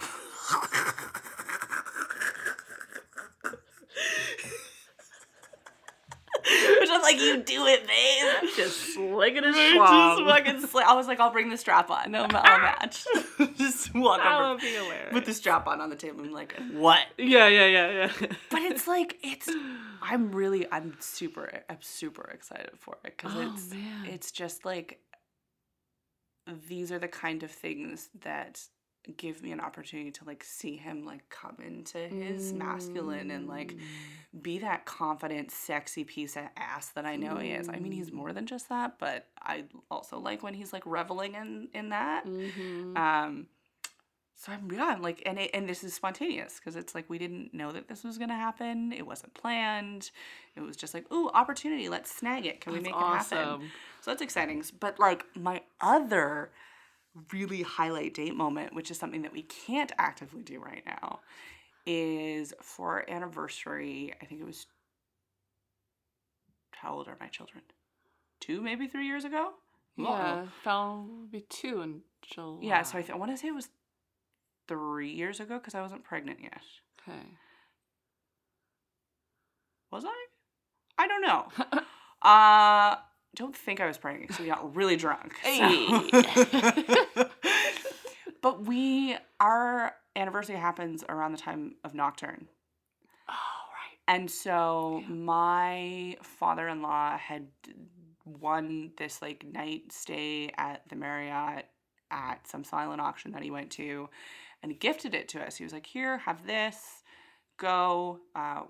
which i'm like you do it babe just sligging a just swab. fucking sli- I was like, I'll bring the strap on. No, I'll match. just walk That over would be hilarious. with the strap on on the table. I'm like, what? yeah, yeah, yeah, yeah. But it's like it's. I'm really. I'm super. I'm super excited for it because Oh, it's. man. It's just like. These are the kind of things that give me an opportunity to like see him like come into his masculine and like Mm. be that confident, sexy piece of ass that I know he is. I mean, he's more than just that, but I also like when he's like reveling in in that. Mhm. Um, so I'm yeah, I'm like, and it, and this is spontaneous because it's like we didn't know that this was gonna happen. It wasn't planned. It was just like, ooh, opportunity. Let's snag it. Can we That's make it happen? So that's exciting. But like my other really highlight date moment, which is something that we can't actively do right now, is for our anniversary. I think it was how old are my children? Two, maybe three years ago. Yeah, fell be two in July. Yeah, so I, th- I want to say it was three years ago because I wasn't pregnant yet. okay. Was I? I don't know. uh don't think I was pregnant because we got really drunk. so- but we our anniversary happens around the time of Nocturne. Oh right. And so Yeah. my father-in-law had won this like night stay at the Marriott at some silent auction that he went to and he gifted it to us. He was like, "Here, have this. Go. Uh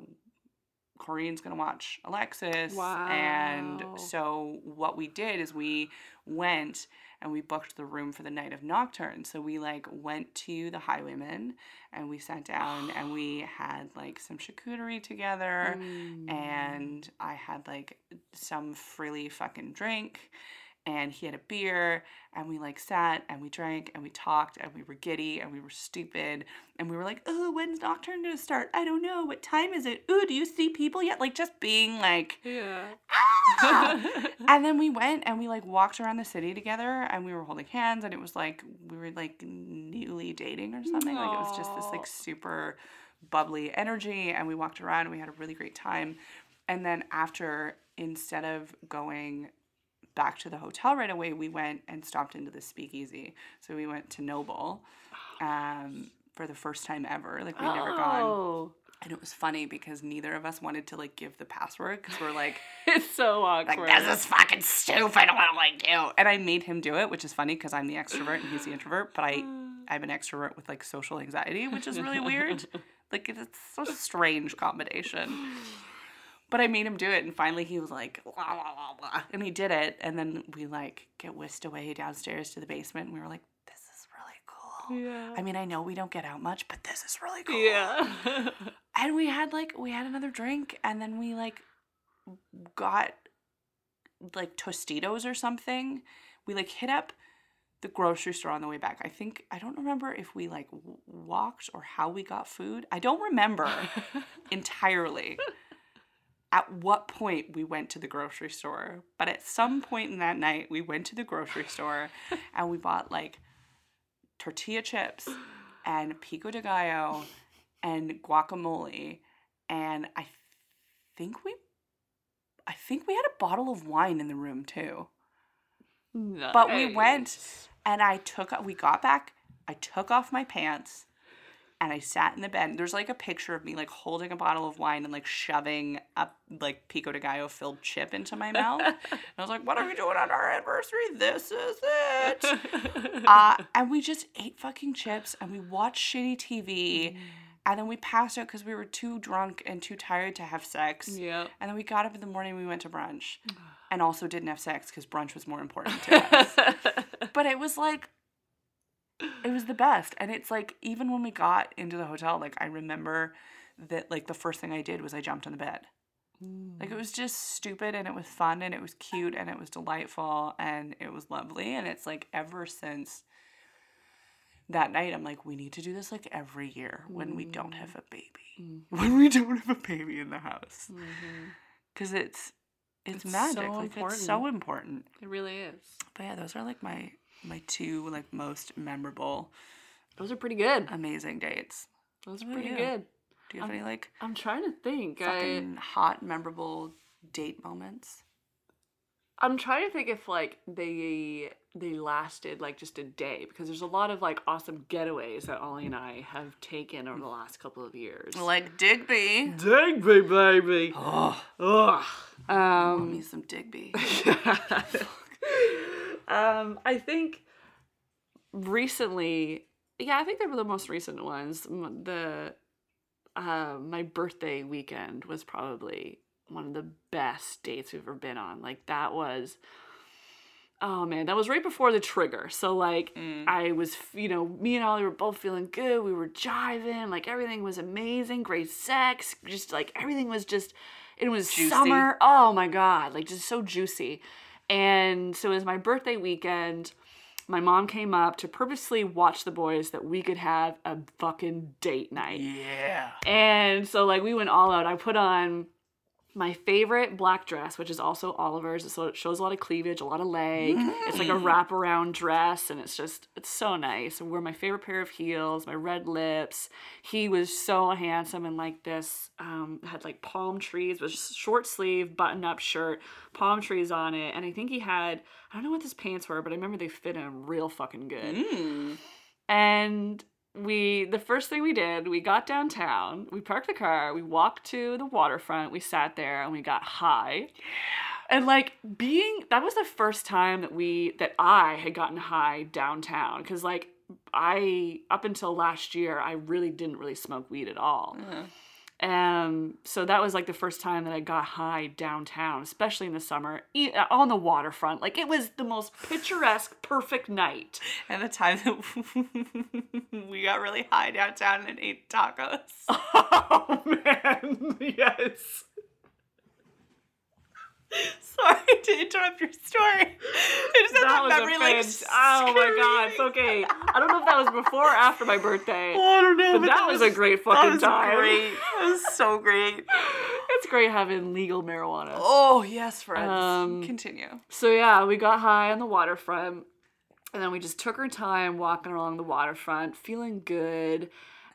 Corinne's gonna watch Alexis. And so what we did is we went and we booked the room for the night of Nocturne. So we like went to the Highwayman and we sat down and we had like some charcuterie together Mm. and I had like some frilly fucking drink and he had a beer and we like sat and we drank and we talked and we were giddy and we were stupid and we were like, "Oh, when's Nocturne to start? I don't know. What time is it? Ooh, do you see people yet?" Like just being like Yeah. ah! and then we went and we like walked around the city together and we were holding hands and it was like we were like newly dating or something like it was just this like super bubbly energy and we walked around and we had a really great time and then after instead of going back to the hotel right away we went and stopped into the speakeasy so we went to noble um, for the first time ever like we'd never gone Oh. and it was funny because neither of us wanted to like give the password because we're like It's so awkward. like this is fucking stupid. What do I do? And I made him do it, which is funny because I'm the extrovert and he's the introvert. But I I'm an extrovert with like social anxiety, which is really weird. Like it's a strange combination. But I made him do it, and finally he was like, "La, la, la, la," and he did it. And then we like get whisked away downstairs to the basement, and we were like, "This is really cool." Yeah. I mean, I know we don't get out much, but this is really cool. Yeah. And we had like we had another drink and then we like got like Tostitos or something. We like hit up the grocery store on the way back. I think I don't remember if we like w- walked or how we got food. I don't remember entirely at what point we went to the grocery store. But at some point in that night, we went to the grocery store and we bought like tortilla chips and pico de gallo and guacamole. And I think we, I think we had a bottle of wine in the room too. But we went and I took, we got back, I took off my pants and I sat in the bed. There's like a picture of me like holding a bottle of wine and like shoving a like pico de gallo filled chip into my mouth. and I was like, what are we doing on our anniversary? This is it. uh, and we just ate fucking chips and we watched shitty TV. And then we passed out because we were too drunk and too tired to have sex. Yep. And then we got up in the morning, we went to brunch and also didn't have sex because brunch was more important to us. but it was like, it was the best. And it's like, even when we got into the hotel, like, I remember that, like, the first thing I did was I jumped on the bed. Like, it mm. was just stupid and it was fun and it was cute and it was delightful and it was lovely. And it's like, ever since that night, I'm like, we need to do this like every year when we don't mm. have a baby. Mm-hmm. When we don't have a baby in the house. Mm-hmm. Because it's, it's, It's magic. so like, it's so important. It really is. But yeah, those are like my my two like most memorable, Those are pretty good. amazing dates. Those are about pretty you? good. Do you have any like I'm trying to think. I, fucking hot, memorable date moments? I'm trying to think if like they they lasted like just a day because there's a lot of like awesome getaways that Ollie and I have taken over the last couple of years. Like Digby. Digby, baby. Oh, Ugh. Um, me some Digby. um, I think recently, yeah, I think they were the most recent ones. The uh, my birthday weekend was probably one of the best dates we've ever been on. Like that was oh man, that was right before the trigger. So like Mm. I was, you know, me and Ollie were both feeling good. We were jiving, like everything was amazing, great sex, just like everything was just. It was Juicy. summer. Oh my god, like just so juicy. And so it was my birthday weekend. My mom came up to purposely watch the boys that we could have a fucking date night. Yeah. And so like we went all out. I put on my favorite black dress, which is also Oliver's. So it shows a lot of cleavage, a lot of leg. It's like a wraparound dress, and it's just it's so nice. I wore my favorite pair of heels, my red lips. He was so handsome and like this. Um, had like palm trees, was short sleeve, button up shirt, palm trees on it, and I think he had I don't know what his pants were, but I remember they fit him real fucking good. Mm. And we the first thing we did, we got downtown, we parked the car, we walked to the waterfront, we sat there and we got high. yeah. And like being that was the first time that we that I had gotten high downtown cuz like I up until last year I really didn't really smoke weed at all. Uh-huh. Um, so that was like the first time that I got high downtown, especially in the summer, e- on the waterfront. Like it was the most picturesque, perfect night. And the time that we got really high downtown and ate tacos. Oh man, yes. Sorry to interrupt your story. I just had That that, was a memory like Oh my god, it's okay. I don't know if that was before or after my birthday. Oh, I don't know. But that was a great fucking that was time. Great. That was so great. It's great having legal marijuana. Oh yes, friends. Um, Continue. So yeah, we got high on the waterfront, and then we just took our time walking along the waterfront, feeling good,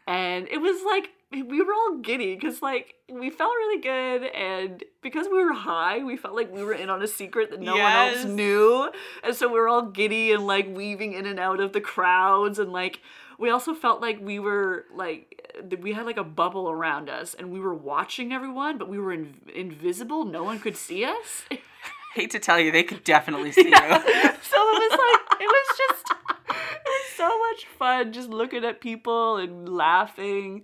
and it was like we were all giddy because like we felt really good, and because we were high, we felt like we were in on a secret that no one else knew, and so we were all giddy and like weaving in and out of the crowds, and like we also felt like we were like we had like a bubble around us, and we were watching everyone, but we were in- invisible. No one could see us. Hate to tell you, they could definitely see you. so it was like it was just it was so much fun just looking at people and laughing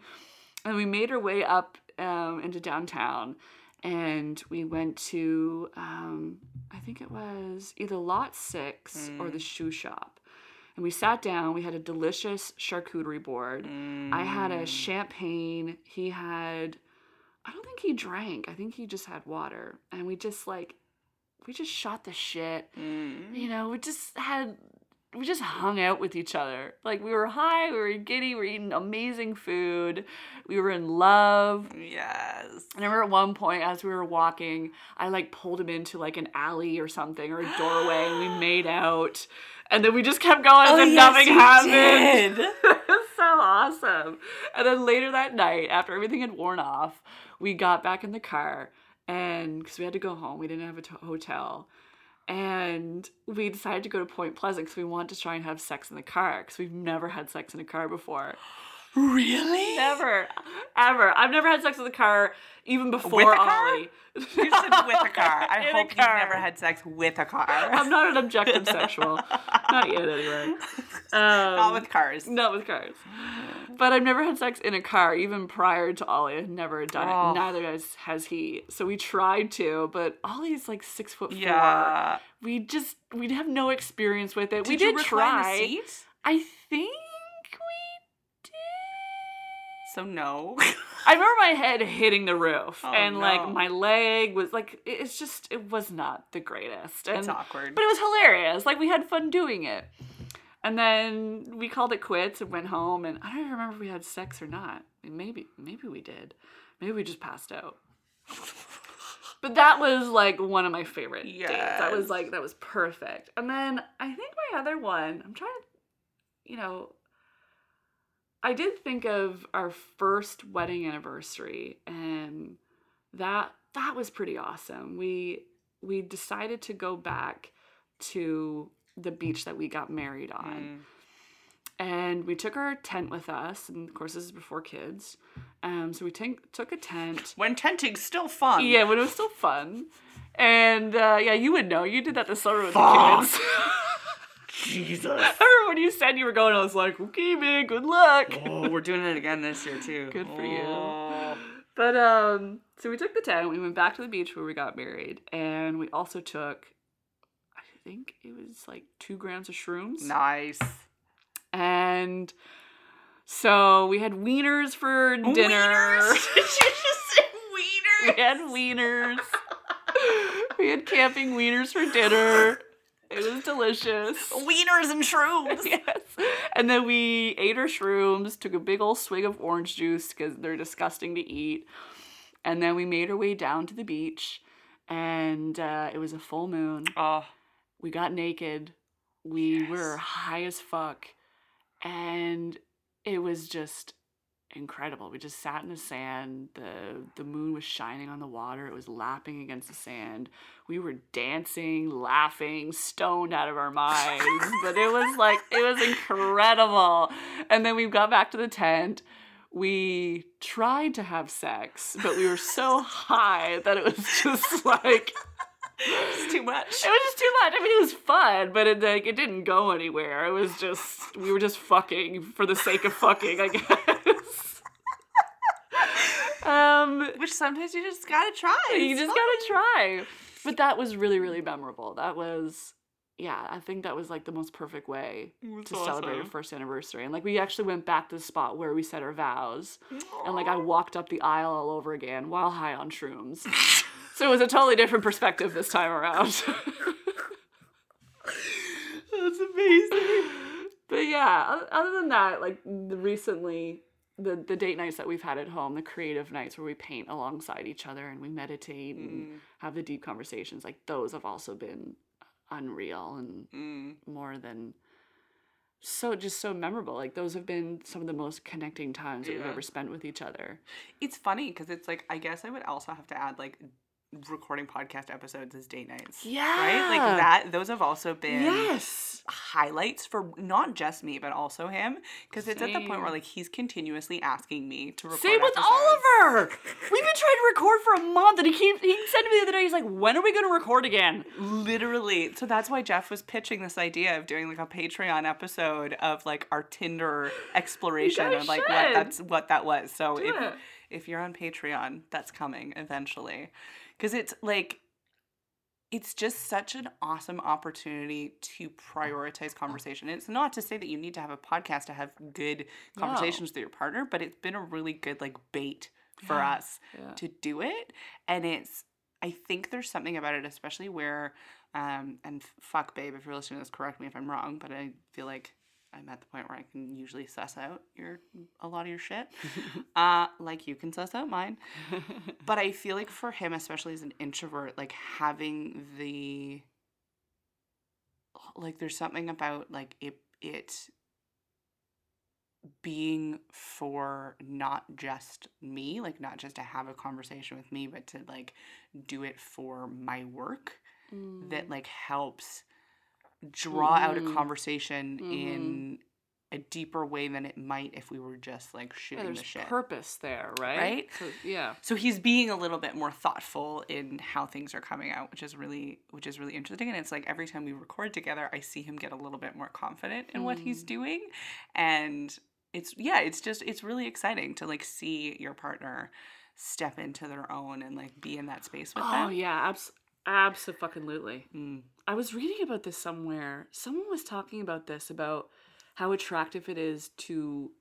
and we made our way up um, into downtown and we went to um, i think it was either lot six or the shoe shop. And we sat down we had a delicious charcuterie board. I had a champagne he had i don't think he drank i think he just had water. And we just like we just shot the shit. Mm. you know, we just had we just hung out with each other. Like we were high, we were giddy, we were eating amazing food, we were in love. Yes. And I remember at one point as we were walking, I like pulled him into like an alley or something or a doorway and we made out. And then we just kept going oh, as Oh, if yes, nothing happened. it was so awesome. And then later that night, after everything had worn off, we got back in the car and because we had to go home, we didn't have a t- hotel. And we decided to go to Point Pleasant because we wanted to try and have sex in the car because we've never had sex in a car before. Really? Never, ever. I've never had sex with a car even before With a car? Ollie. You said with a car. I In a hope you've car. never had sex with a car. I'm not an objective sexual. Not yet, anyway. Um, Not with cars. Not with cars. But I've never had sex in a car, even prior to Ollie. I've never done Oh. it. Neither has, has he. So we tried to, but Ollie's like six foot four. Yeah. We just we'd have no experience with it. we Did you did the try. seat? I think we did. So no. I remember my head hitting the roof, Oh, and like my leg was like it's just it was not the greatest. It's and, awkward. But it was hilarious. Like we had fun doing it. And then we called it quits and went home. And I don't even remember if we had sex or not. Maybe maybe we did. Maybe we just passed out. But that was like one of my favorite dates. That was like that was perfect. And then I think my other one. I'm trying to, you know. I did think of our first wedding anniversary, and that that was pretty awesome. We we decided to go back to the beach that we got married on. Mm. And we took our tent with us, and of course this is before kids. Um, so we tank took a tent. When tenting's still fun. Yeah, when it was still fun. And uh, yeah, you would know. You did that this summer with Fuck. the kids. Jesus. I remember when you said you were going, I was like, okay, man, good luck. oh, we're doing it again this year too. Good for you. Oh. But um, so we took the tent. We went back to the beach where we got married, and we also took. I think it was like two grams of shrooms. Nice. And so we had wieners for dinner. Wieners? Did you just say wieners? we had wieners. we had camping wieners for dinner. It was delicious. Wieners and shrooms. yes. And then we ate our shrooms, took a big old swig of orange juice because they're disgusting to eat. And then we made our way down to the beach, and uh, it was a full moon. Oh, We got naked. We Yes. were high as fuck. And it was just incredible. We just sat in the sand. The the moon was shining on the water. It was lapping against the sand. We were dancing, laughing, stoned out of our minds. but it was like it was incredible. And then we got back to the tent. We tried to have sex, but we were so high that it was just like it's too much. it was just too much. I mean, it was fun, but it like it didn't go anywhere. It was just we were just fucking for the sake of fucking, I guess. Um, Which sometimes you just gotta try. you just gotta try. But that was really, really memorable. That was, yeah, I think that was like the most perfect way That's to celebrate our first anniversary. And like we actually went back to the spot where we said our vows, and like I walked up the aisle all over again while high on shrooms. so it was a totally different perspective this time around. That's amazing. but yeah, other than that, like recently the the date nights that we've had at home, the creative nights where we paint alongside each other and we meditate and Mm, have the deep conversations, like those have also been unreal and mm. more than so just so memorable. Like those have been some of the most connecting times that we've ever spent with each other. It's funny because it's like I guess I would also have to add like recording podcast episodes as date nights. Yeah. Right? Like that those have also been Yes. highlights for not just me but also him because it's at the point where like he's continuously asking me to record Same with episodes. Oliver. We've been trying to record for a month, and he keeps he said to me the other day, he's like, "When are we going to record again?" Literally. So that's why Jeff was pitching this idea of doing like a Patreon episode of like our Tinder exploration and like should. what that's what that was. So Do if it. if you're on Patreon, that's coming eventually. Cuz it's like it's just such an awesome opportunity to uh, prioritize uh, uh. conversation. It's not to say that you need to have a podcast to have good conversations with your partner, but it's been a really good like bait for Yeah. us Yeah. to do it and it's i think there's something about it especially where um and fuck babe if you're listening to this correct me if i'm wrong but i feel like i'm at the point where i can usually suss out your a lot of your shit. Uh like you can suss out mine. But i feel like for him especially as an introvert like having the like there's something about like it it being for not just me, like not just to have a conversation with me, but to like do it for my work that like helps draw out a Mhm. conversation Mhm. in a deeper way than it might if we were just like Yeah, shooting there's the shit. purpose there, right? Right? So, yeah. so he's being a little bit more thoughtful in how things are coming out, which is really which is really interesting. And it's like every time we record together, I see him get a little bit more confident in what he's doing. And it's yeah, it's just it's really exciting to like see your partner step into their own and like be in that space with Oh them. Oh yeah, abs- absolutely. Mm. I was reading about this somewhere. Someone was talking about this about how attractive it is to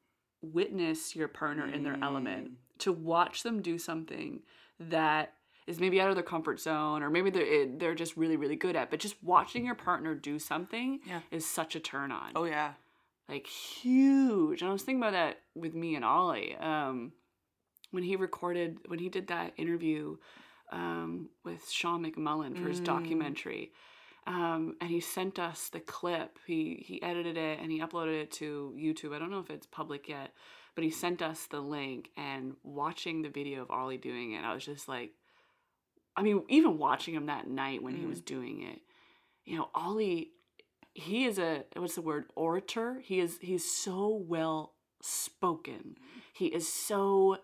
witness your partner in their element, to watch them do something that is maybe out of their comfort zone or maybe they're they're just really really good at. But just watching your partner do something Yeah. is such a turn on. Oh yeah. like huge. And I was thinking about that with me and Ollie. Um, when he recorded, when he did that interview um, with Sean McMullen for his Mm. documentary, um, and he sent us the clip. He he edited it and he uploaded it to YouTube. I don't know if it's public yet, but he sent us the link. And watching the video of Ollie doing it, I was just like, I mean, even watching him that night when he Mm. was doing it, you know, Ollie he is a what's the word orator he is he's so well spoken he is so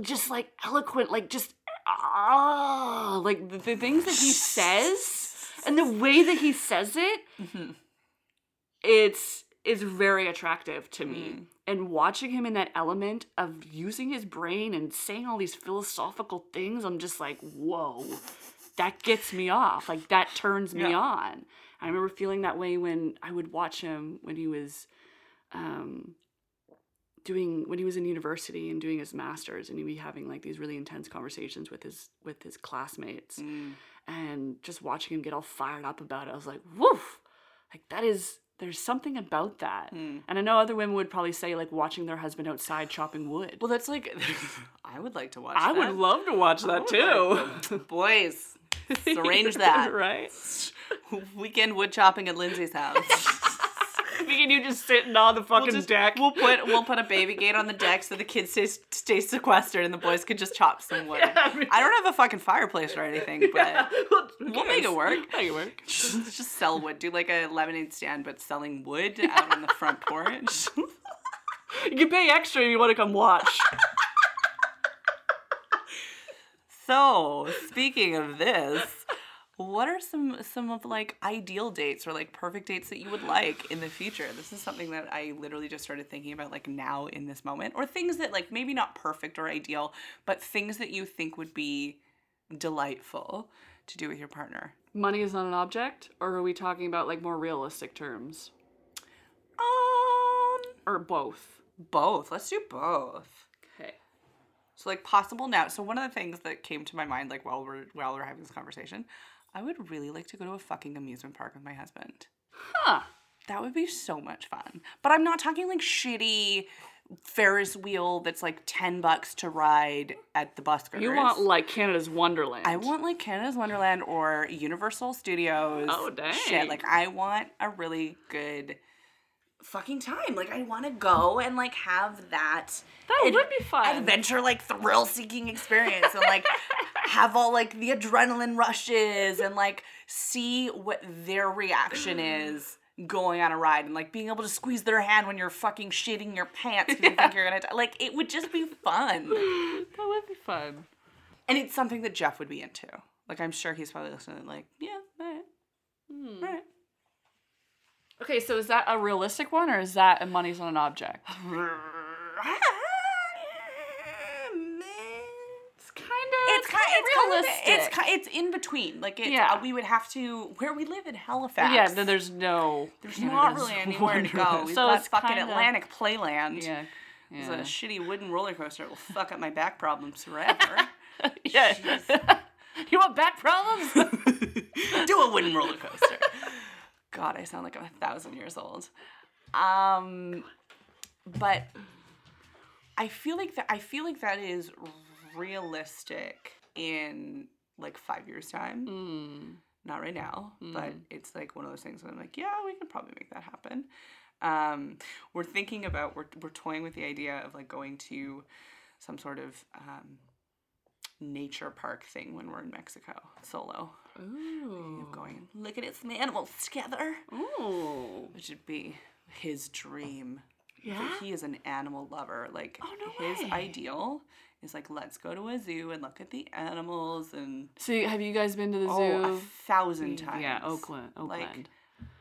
just like eloquent like just ah like the, the things that he says and the way that he says it Mhm. it's is very attractive to me Mm. and watching him in that element of using his brain and saying all these philosophical things i'm just like whoa that gets me off. Like that turns me Yeah. on. I remember feeling that way when I would watch him when he was um doing when he was in university and doing his masters and he'd be having like these really intense conversations with his with his classmates Mm. and just watching him get all fired up about it, I was like, woof! Like that is there's something about that. Mm. And I know other women would probably say like watching their husband outside chopping wood. Well, that's like I would like to watch. I would love to watch that too. like Boys, arrange that. right? Weekend wood chopping at Lindsay's house. Speaking you just sitting on the fucking We'll just- deck. We'll put we'll put a baby gate on the deck so the kids stay stay sequestered and the boys could just chop some wood. I mean- I don't have a fucking fireplace or anything, but we'll make it work. Make it work. just, just sell wood. Do like a lemonade stand, but selling wood out on the front porch. You can pay extra if you want to come watch. So, speaking of this, what are some some of like ideal dates or like perfect dates that you would like in the future? This is something that I literally just started thinking about like now in this moment or things that like maybe not perfect or ideal, but things that you think would be delightful to do with your partner. Money is not an object, or are we talking about like more realistic terms, Um or both? both. Let's do both. Okay. So like possible now. So one of the things that came to my mind like while we're while we're having this conversation, I would really like to go to a fucking amusement park with my husband. Huh. That would be so much fun. But I'm not talking like shitty Ferris wheel that's like 10 bucks to ride at the buskers. You want like Canada's Wonderland? I want like Canada's Wonderland or Universal Studios. Oh, dang. Shit, like I want a really good fucking time. Like I want to go and like have that That ad- would be fun. adventure like thrill seeking experience and like have all like the adrenaline rushes and like see what their reaction is going on a ride and like being able to squeeze their hand when you're fucking shitting your pants because you think you're gonna die. like it would just be fun that would be fun. and it's something that jeff would be into like i'm sure he's probably listening like yeah all right, Hmm. all right. Okay, so is that a realistic one, or is that a money's on an object? It's kind of. It's kind, it's kind of, realistic. it's ki- it's in between. Like it, Yeah. uh, we would have to where we live in Halifax. yeah. Then there's no. there's not really anywhere to go. We've so got it's fucking kinda, Atlantic Playland. Yeah. It's a shitty wooden roller coaster. It will fuck up my back problems forever. yeah. you want back problems? Do a wooden roller coaster. God, I sound like I'm a thousand years old. Um, but I feel like that. I feel like that is realistic in like five years time. mm. Not right now, but it's like one of those things that I'm like, yeah, we could probably make that happen. Um, we're thinking about we're we're toying with the idea of like going to some sort of um, nature park thing when we're in Mexico solo. Ooh. Going look at some animals together, Ooh. which would be his dream. Yeah. He is an animal lover. Like Oh, no his way. ideal is like let's go to a zoo and look at the animals and So have you guys been to the oh a zoo? thousand times. Yeah, Oaklawn. Like Oaklawn.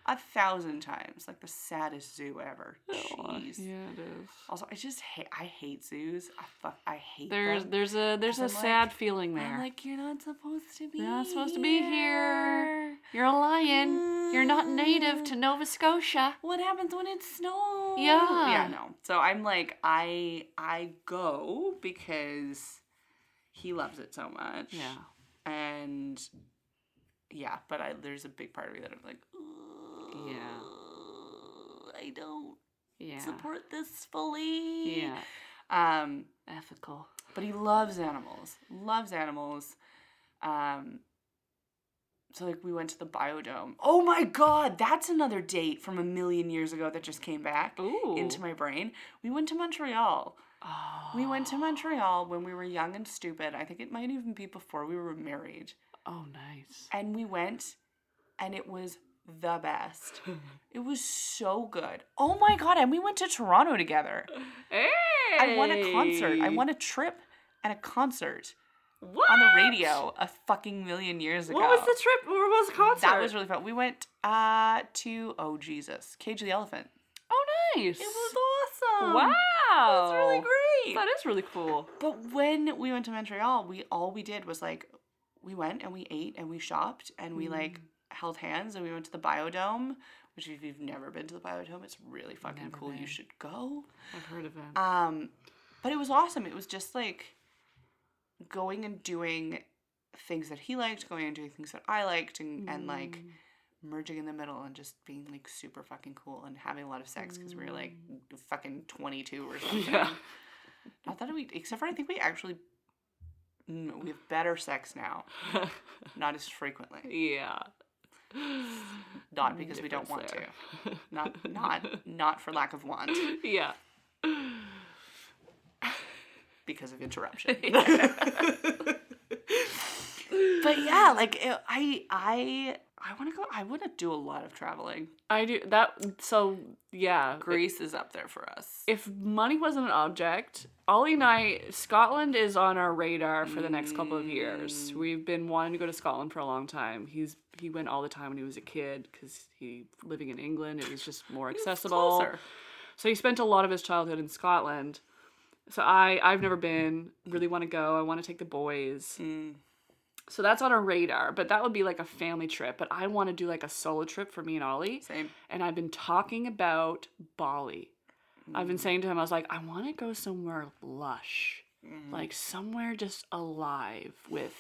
A thousand times. Like the saddest zoo ever. Jeez. yeah, it is. Also, I just hate. I hate zoos. I fuck. I hate There's them. there's a there's a I'm like- sad feeling there. I'm like, you're not supposed to be. You're not supposed to be here. You're a lion. You're not native to Nova Scotia. What happens when it snows? Yeah. Yeah. No. So I'm like, I I go because he loves it so much. Yeah. And yeah, but I there's a big part of me that I'm like, Yeah. I don't Yeah. support this fully. Yeah. Um, Ethical. but he loves animals. Loves animals. Um, so like we went to the biodome. Oh my god, that's another date from a million years ago that just came back Ooh. into my brain. We went to Montreal. Oh. We went to Montreal when we were young and stupid. I think it might even be before we were married. Oh, nice. And we went and it was the best. It was so good. Oh my god, and we went to Toronto together. Hey. I won a concert. I won a trip and a concert what? on the radio a fucking million years ago. What was the trip? What was the concert? That was really fun. We went uh to oh Jesus, Cage the Elephant. Oh, nice. It was awesome. Wow. That's really great. That is really cool. But when we went to Montreal, we all we did was like we went and we ate and we shopped and we like Mm. Held hands and we went to the biodome which if you've never been to the biodome it's really fucking Never cool you should go I've heard of it. um but it was awesome it was just like going and doing things that he liked going and doing things that i liked and, and like Mm. merging in the middle and just being like super fucking cool and having a lot of sex because we were like fucking 22 or something Yeah. not that we except for i think we actually mm, we have better sex now not as frequently yeah. Not because we don't want Difference to not not not for lack of want. Yeah. because of interruption. But yeah like it, i i i want to go i want to do a lot of traveling I do that. So yeah, greece is up there for us if money wasn't an object, Ollie and I, Scotland is on our radar for the next couple of years. Mm. We've been wanting to go to Scotland for a long time. He's he went all the time when he was a kid because he living in England, it was just more accessible. closer. So he spent a lot of his childhood in Scotland. So I I've never been. Really want to go. I want to take the boys. Mm. So that's on our radar. But that would be like a family trip. But I want to do like a solo trip for me and Ollie. same And I've been talking about Bali. I've been saying to him, I was like, I want to go somewhere lush, Mm. like somewhere just alive with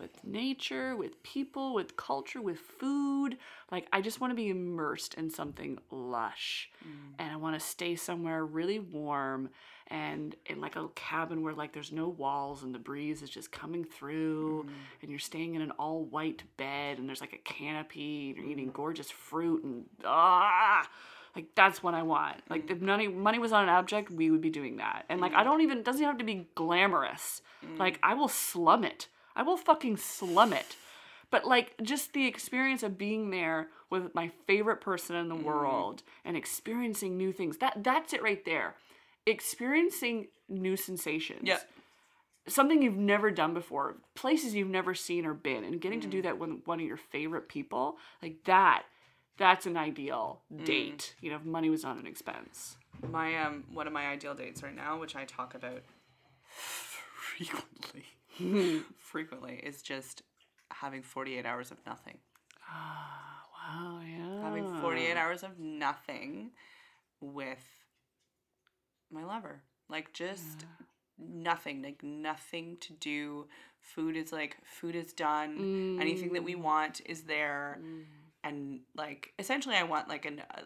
with nature, with people, with culture, with food. Like I just want to be immersed in something lush. Mm. And I want to stay somewhere really warm and in like a cabin where like there's no walls and the breeze is just coming through Mm. and you're staying in an all white bed and there's like a canopy and you're eating gorgeous fruit and ah like that's what I want. Like if money money was on an object, we would be doing that. And like I don't even it doesn't have to be glamorous. Like I will slum it. I will fucking slum it. But like just the experience of being there with my favorite person in the mm-hmm. world and experiencing new things. That that's it right there. Experiencing new sensations yeah something you've never done before, places you've never seen or been, and getting to do mm-hmm. that with one of your favorite people, like that, that's an ideal mm. date. You know, if money was not an expense. my um one of my ideal dates right now which i talk about frequently frequently is just having 48 hours of nothing. Wow, yeah. having 48 hours of nothing with my lover. Like just nothing like nothing to do. Food is like food is done. Anything that we want is there. And like essentially i want like an uh,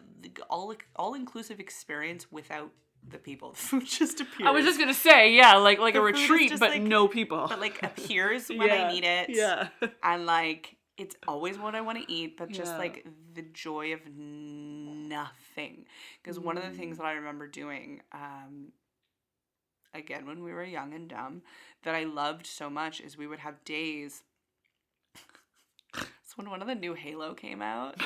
all all inclusive experience without the people the food just appears I was just gonna say, yeah, like like a The is retreat, but like- no people. but like appears when i need it Yeah. and like it's always what I want to eat, but just Yeah. like the joy of nothing. Because one of the Mm. things that I remember doing, um, again when we were young and dumb, that I loved so much is we would have days. it's when one of the new Halo came out.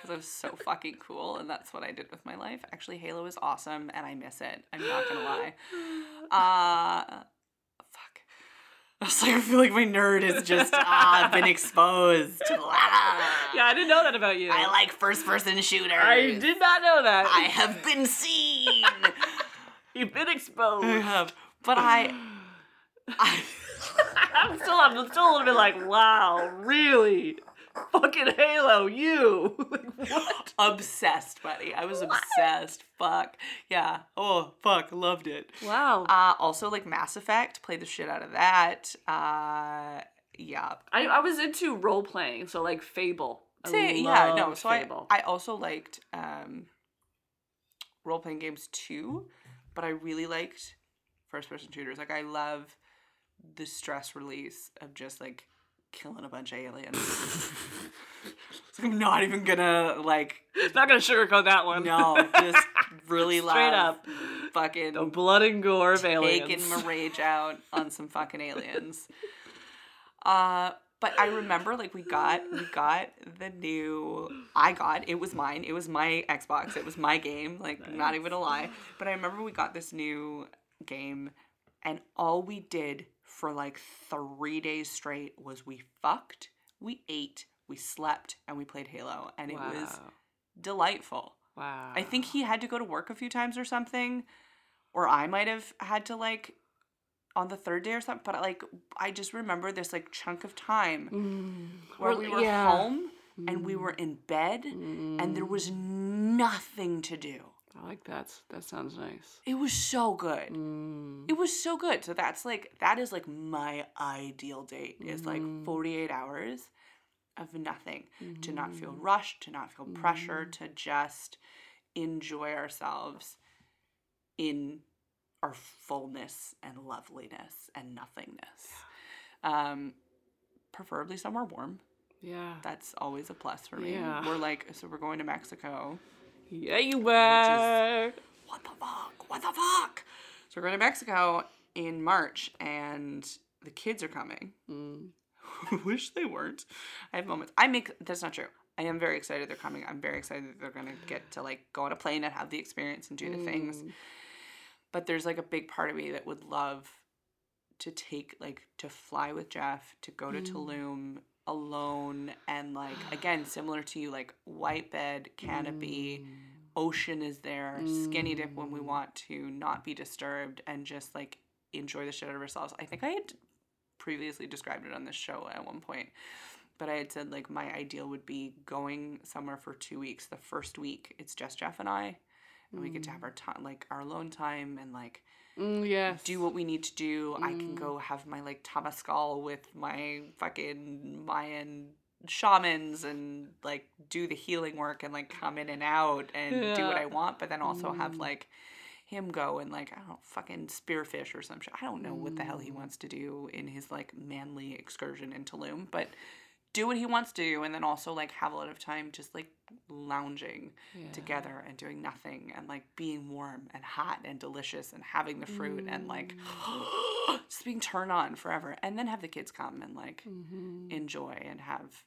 Because it was so fucking cool, and that's what I did with my life. Actually, Halo is awesome, and I miss it. I'm not gonna lie. Uh, fuck. I was like, I feel like my nerd has just ah been exposed. Ah. Yeah, I didn't know that about you. I like first person shooters. I did not know that. I have been seen. You've been exposed. I have, but I, I I'm still, I'm still a little bit like, wow, really? Fucking Halo, you. like, what? obsessed, buddy. I was obsessed. Fuck yeah. Oh fuck, loved it. Wow. Uh, also like Mass Effect, played the shit out of that. Uh, yeah. I, I was into role playing, so like Fable. Say, yeah, no. So I, I also liked um, role playing games too, but I really liked first person shooters. Like I love the stress release of just like killing a bunch of aliens. so I'm not even gonna like not gonna sugarcoat that one. no, just really like Straight up. fucking The blood and gore of aliens. taking my rage out on some fucking aliens. Uh, but I remember like we got we got the new I got it was mine it was my Xbox it was my game like not even a lie but I remember we got this new game and all we did for like three days straight was we fucked we ate we slept and we played Halo and it was delightful. Wow. I think he had to go to work a few times or something, or I might have had to like on the third day or something. But like I just remember this like chunk of time mm. where we were yeah. home and we mm. were in bed and there was mm. nothing to do. I like that. That sounds nice. It was so good. Mm. It was so good. So that's like that is like my ideal date is like 48 hours of nothing to not feel rushed, to not feel pressure, to just enjoy ourselves in our fullness and loveliness and nothingness. Um preferably somewhere warm. Yeah. That's always a plus for me. Yeah. We're like so we're going to Mexico. Yeah, you were. what the fuck? What the fuck? So we're going to Mexico in March and the kids are coming. Mm. Wish they weren't. I have moments. I make that's not true. I am very excited they're coming. I'm very excited that they're gonna get to like go on a plane and have the experience and do the things. But there's like a big part of me that would love to take like to fly with Jeff, to go to Tulum alone and like again similar to you like white bed canopy mm. ocean is there skinny dip when we mm. want to not be disturbed and just like enjoy the shit out of ourselves. I think i had previously described it on this show at one point but i had said like my ideal would be going somewhere for two weeks. The first week it's just jeff and i and we get to have mm. our time like our alone time and like Mm, yes. do what we need to do. I can go mm. have my like Temazcal with my fucking Mayan shamans and like do the healing work and like come in and out and do what I want, but then also have mm. like him go and like I don't know, fucking spearfish or some shit. I don't know what the hell he mm. wants to do in his like manly excursion in Tulum, but do what he wants to do and then also like have a lot of time just like lounging together and doing nothing and like being warm and hot and delicious and having the fruit and like just being turned on forever and then have the kids come and like enjoy and have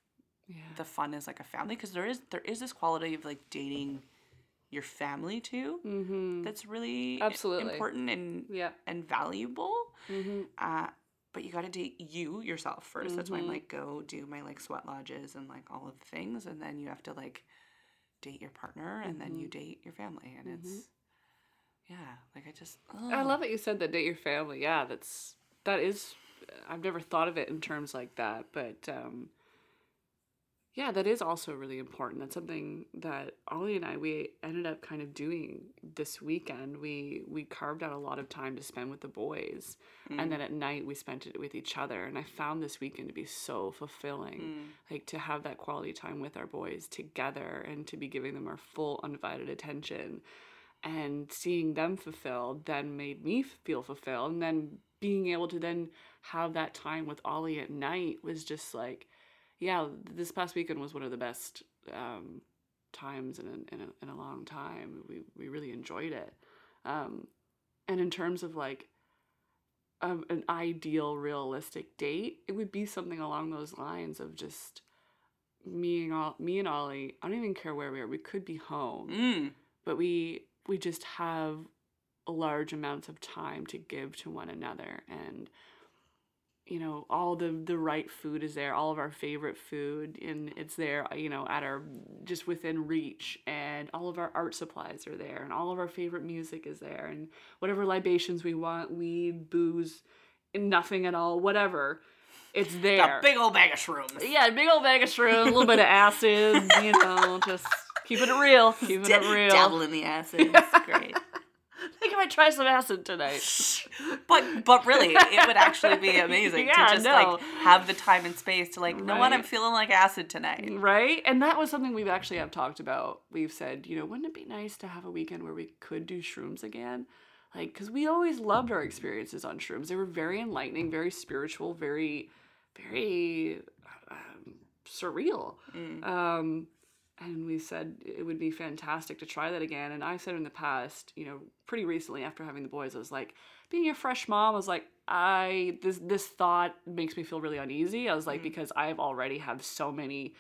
Yeah. the fun as like a family because there is there is this quality of like dating your family too Mm-hmm. that's really Absolutely. important and Yeah. and valuable Mm-hmm. uh, but you got to date you yourself 1st That's why I'm Mhm. like, go do my like sweat lodges and like all of the things, and then you have to like date your partner, and then you date your family, and it's yeah, like I just I love that you said that date your family. Yeah, that's that is I've never thought of it in terms like that, but um yeah, that is also really important. That's something that Ollie and I we ended up kind of doing this weekend. We we carved out a lot of time to spend with the boys, and then at night we spent it with each other. And I found this weekend to be so fulfilling, Mm. like to have that quality time with our boys together and to be giving them our full undivided attention and seeing them fulfilled then made me feel fulfilled and then being able to then have that time with ollie at night was just like yeah this past weekend was one of the best um, times in a, in, a, in a long time. We, we really enjoyed it. Um, and in terms of like um, an ideal realistic date it would be something along those lines of just me and all me and ollie i don't even care where we are we could be home. Mm. but we we just have large amounts of time to give to one another. And you know all the the right food is there all of our favorite food and it's there you know at our just within reach and all of our art supplies are there and all of our favorite music is there and whatever libations we want weed booze nothing at all whatever it's there a big old bag of shrooms. yeah, big old bag of shrooms, a little bit of acid, you know, just keeping it real, keeping it real. Dabble in the acid. It's great. I think I might try some acid tonight. But but really, it would actually be amazing Yeah, to just no. like have the time and space to like, you know what, I'm feeling like acid tonight. Right? And that was something we've actually have talked about. We've said, you know, wouldn't it be nice to have a weekend where we could do shrooms again? Like, because we always loved our experiences on shrooms. They were very enlightening, very spiritual, very, very um, surreal. Mm. Um, and we said it would be fantastic to try that again. And I said in the past, you know, pretty recently after having the boys, I was like, being a fresh mom, I was like, I this this thought makes me feel really uneasy. I was like, Mm. because I've already have so many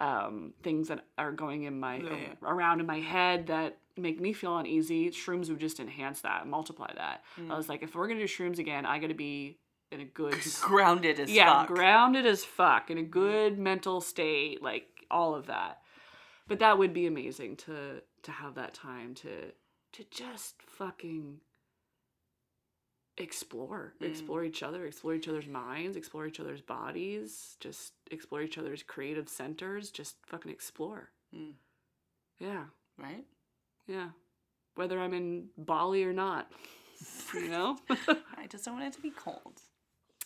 um, things that are going in my Yeah, yeah. around in my head that make me feel uneasy. Shrooms would just enhance that, multiply that. Mm. I was like, if we're gonna do shrooms again, I gotta be in a good Grounded as yeah, fuck. grounded as fuck in a good mental state, like all of that. But that would be amazing to to have that time to to just fucking explore, explore each other, explore each other's minds, explore each other's bodies, just explore each other's creative centers, just fucking explore. Mm. Yeah, Right? yeah. Whether I'm in Bali or not, you know. I just don't want it to be cold.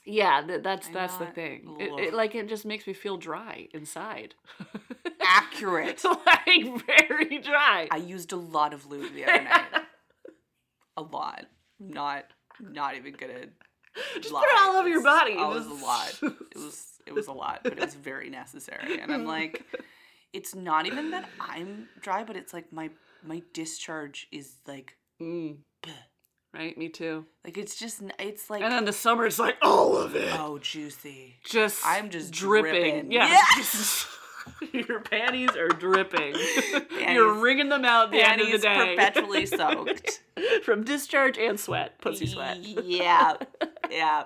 yeah, th- that's I'm that's the thing. It, it like it just makes me feel dry inside. Accurate. like very dry. I used a lot of lube the other night. A lot. Not not even gonna Just lie. put it all over your body. It was a lot. It was it was a lot, but it was very necessary. And I'm like, it's not even that I'm dry, but it's like my my discharge is like Mm, right, me too. like it's just it's like And then the summer it's like all of it. oh juicy. just I'm just dripping. dripping. Yeah. Yes! Your panties are dripping. You're wringing them out at the end of the day. perpetually soaked. From discharge and sweat. Pussy sweat. Yeah. Yeah.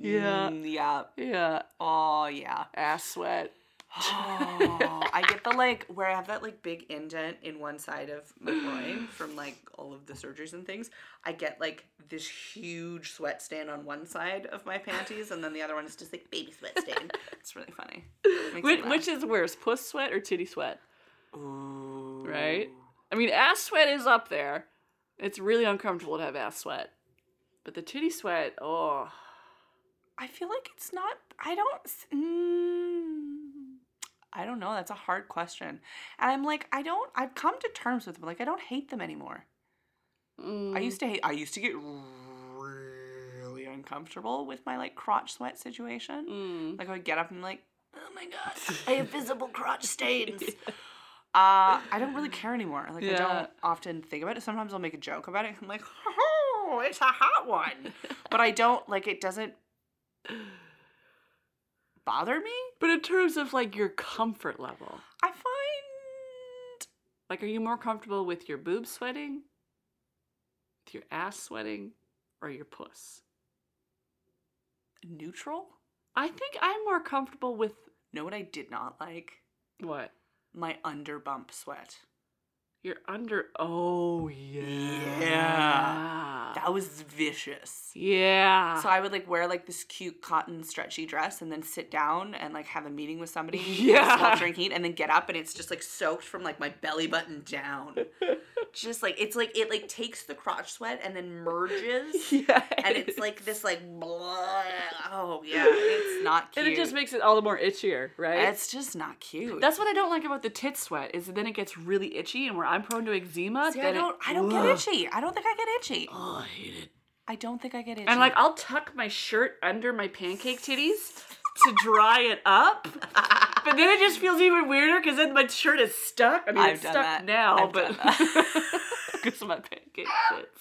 Yeah. Mm, yeah. Yeah. Oh yeah. Ass sweat. Oh, I get the like where I have that like big indent in one side of my groin from like all of the surgeries and things. I get like this huge sweat stain on one side of my panties, and then the other one is just like baby sweat stain. it's really funny. Which, which is worse, puss sweat or titty sweat? Ooh. Right? I mean, ass sweat is up there. It's really uncomfortable to have ass sweat. But the titty sweat, oh. I feel like it's not. I don't. Mm, I don't know. That's a hard question, and I'm like, I don't. I've come to terms with them. Like, I don't hate them anymore. Mm. I used to hate. I used to get really uncomfortable with my like crotch sweat situation. Mm. Like I would get up and like, oh my god, I have visible crotch stains. Uh, I don't really care anymore. Like I don't often think about it. Sometimes I'll make a joke about it. I'm like, oh, it's a hot one, but I don't like it. Doesn't bother me. But in terms of like your comfort level, I find like are you more comfortable with your boobs sweating, with your ass sweating, or your puss? neutral. I think I'm more comfortable with Know what I did not like? what? My under bump sweat. You're under. Oh yeah. Yeah. That was vicious. Yeah. So I would like wear like this cute cotton stretchy dress and then sit down and like have a meeting with somebody, Yeah. sweltering heat, and then get up and it's just like soaked from like my belly button down. just like it's like it like takes the crotch sweat and then merges, yeah. and it's like this like blah. Oh yeah, it's not cute. And it just makes it all the more itchier, right? it's just not cute. That's what I don't like about the tit sweat is then it gets really itchy, and where I'm prone to eczema, See, I then it- don't I don't get Ugh. itchy. I don't think I get itchy. Oh, I hate it. I don't think I get itchy. And like I'll tuck my shirt under my pancake titties to dry it up, but then it just feels even weirder because then my shirt is stuck. I mean, I've it's done stuck that. now, I've but done because of my pancake tits.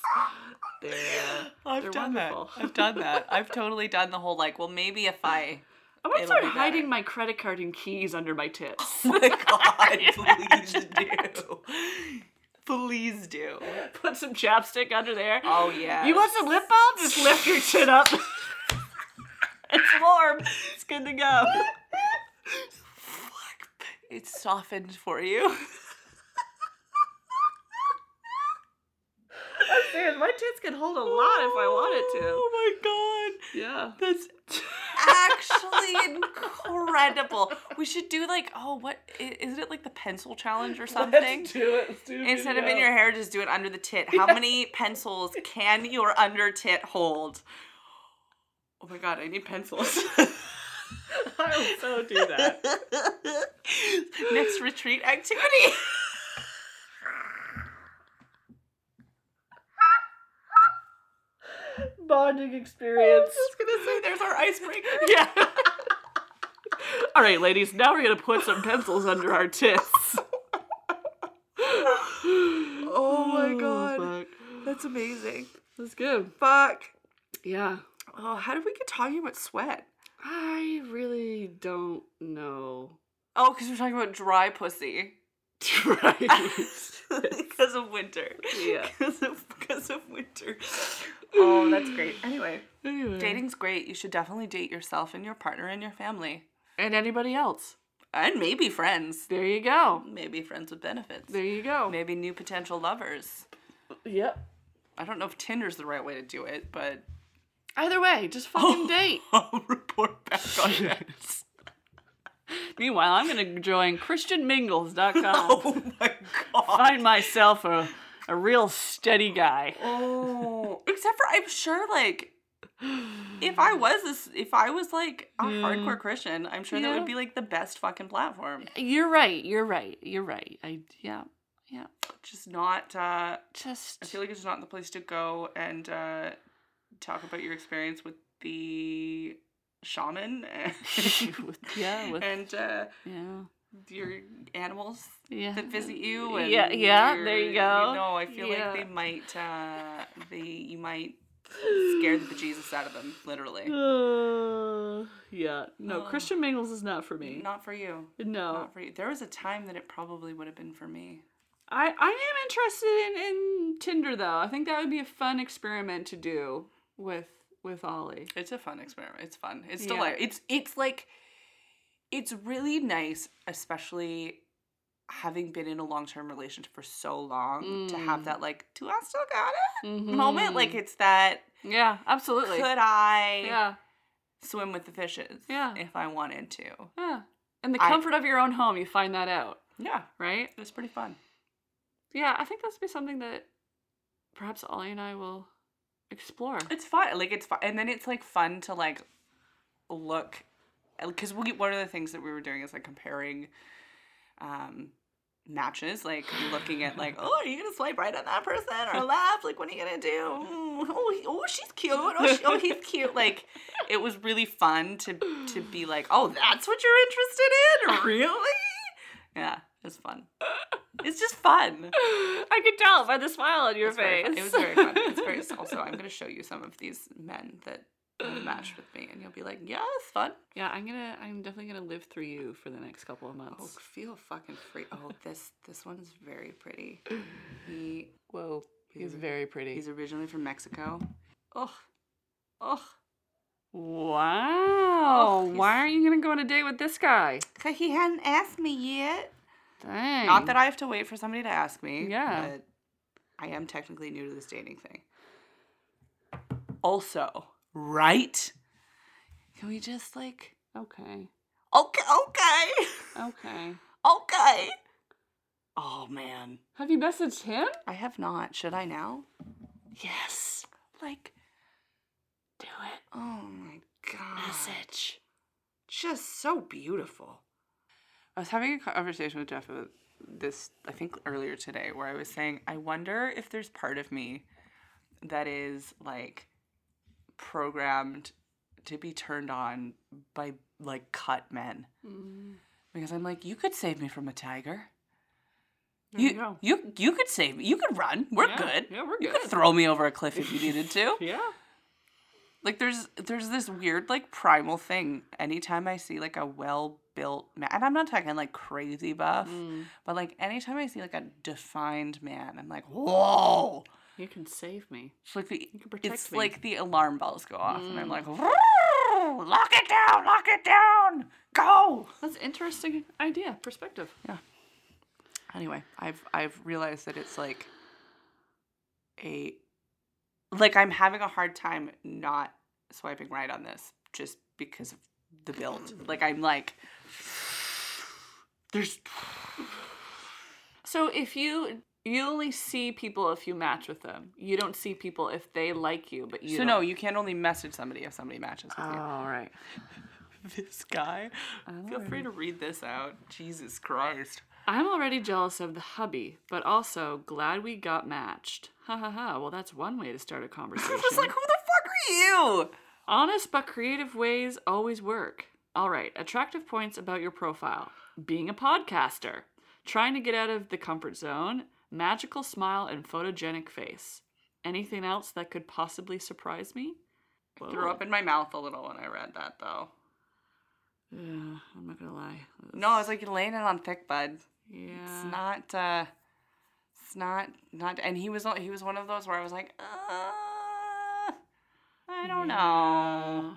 They're, uh, I've they're done wonderful. that. I've done that. I've totally done the whole like, well, maybe if I I'm gonna It'll start hiding better. my credit card and keys under my tits. Oh my god, please do. Please do. Put some chapstick under there. Oh yeah. You want some lip balm? Just lift your chin up. it's warm. It's good to go. Fuck. It's softened for you. I'm serious. My tits can hold a lot if I wanted to. Oh my god. Yeah. That's actually incredible. We should do like, oh, what isn't it like the pencil challenge or something? do it. Let's do Instead of in your hair, just do it under the tit. How many pencils can your under tit hold? Oh my god, I need pencils. I will so do that. Next retreat activity. Bonding experience. I just gonna say there's our icebreaker. Yeah. All right, ladies. Now we're gonna put some pencils under our tits. Oh my oh, god. fuck. That's amazing. That's good. Fuck. Yeah. Oh, how did we get talking about sweat? I really don't know. Oh, because we're talking about dry pussy. right. because of winter. Yeah. Because of because of winter. Oh, that's great. Anyway, Anyway. dating's great. You should definitely date yourself and your partner and your family. and anybody else. And maybe friends. There you go. Maybe friends with benefits. There you go. Maybe new potential lovers. Yep. I don't know if Tinder's the right way to do it, but Either way, just fucking date. I'll report back on that. Meanwhile, I'm gonna join ChristianMingles.com. Oh my god. Find myself a a real steady guy. Oh, except for I'm sure like if I was this, if I was like a Yeah. hardcore Christian, I'm sure that would be like the best fucking platform. You're right. You're right. You're right. I yeah yeah. Just not. uh Just I feel like it's not the place to go and uh talk about your experience with the shaman and, With- yeah, with- and uh, yeah your animals yeah. that visit you. And Yeah, yeah, there you go. know, I feel Yeah. like they might. uh They you might scare the bejesus out of them, literally. Uh, yeah. No, Oh. Christian Mingles is not for me. Not for you. no. Not for you. There was a time that it probably would have been for me. I, I am interested in, in Tinder though. I think that would be a fun experiment to do with with Ollie. It's a fun experiment. It's fun. It's still Yeah. like it's it's like it's really nice, especially having been in a long term relationship for so long, to have Mm. that like, do I still got it Mhm. moment? Like it's that yeah, absolutely. could I Yeah, swim with the fishes? Yeah. If I wanted to. yeah. In the I- comfort of your own home, you find that out, Yeah. right? It's pretty fun. Yeah, I think that's be something that perhaps Ollie and I will explore. It's fun. Like it's fun, and then it's like fun to like look, because we one of the things that we were doing is like comparing, um, matches. Like looking at like, oh, are you gonna swipe right on that person or left? Like, what are you gonna do? Mm, oh, he- oh, she's cute. Oh, she, oh, he's cute. Like, it was really fun to to be like, oh, that's what you're interested in, really? Yeah, was fun. It's just fun. I could tell by the smile on your It's face. fun. It was very fun. It's very also. I'm gonna show you some of these men that have matched with me, and you'll be like, "Yeah, it's fun." yeah, I'm gonna. I'm definitely gonna live through you for the next couple of months. Oh, feel fucking free. Oh, this this one's very pretty. He Whoa, he's very pretty. he's originally from Mexico. Oh, oh. Wow. Oh, Why aren't you gonna go on a date with this guy? Cause he hadn't asked me yet. Dang. Not that I have to wait for somebody to ask me. Yeah. But I am technically new to this dating thing. Also, right? Can we just like Okay. okay, okay, Okay. okay? Oh man, Have you messaged him? I have not. Should I now? Yes. Like, Do it. oh my god, Message. just so beautiful. I was having a conversation with Jeff about this, I think earlier today, where I was saying, I wonder if there's part of me that is like programmed to be turned on by like cut men. Mm. Because I'm like, you could save me from a tiger. You, you you you could save me. You could run. We're Yeah, good. yeah, we're good. You could throw me over a cliff if you needed to. Yeah. like there's there's this weird like primal thing anytime i see like a well built man and i'm not talking like crazy buff Mm. but like anytime i see like a defined man i'm like whoa You can save me. it's like the can protect it's me. like the alarm bells go off and i'm Mm. like "Vroom, lock it down lock it down go That's interesting idea, perspective. Yeah. Anyway i've i've realized that it's like a like i'm having a hard time not swiping right on this just because of the build like i'm like there's So if you you only see people if you match with them. You don't see people if they like you, but you so no you can't only message somebody if somebody matches with you All right. this guy feel free to read this out jesus christ I'm already jealous of the hubby, but also glad we got matched. Ha ha ha. Well, that's one way to start a conversation. i'm just like who the fuck are you Honest but creative ways always work. All right, attractive points about your profile being a podcaster, trying to get out of the comfort zone, magical smile, and photogenic face. Anything else that could possibly surprise me? threw up in my mouth a little when i read that though Yeah, I'm not gonna lie. no i was like you're laying it on thick bud yeah. It's not. uh It's not. Not. And he was. He was one of those where I was like, uh, I don't know.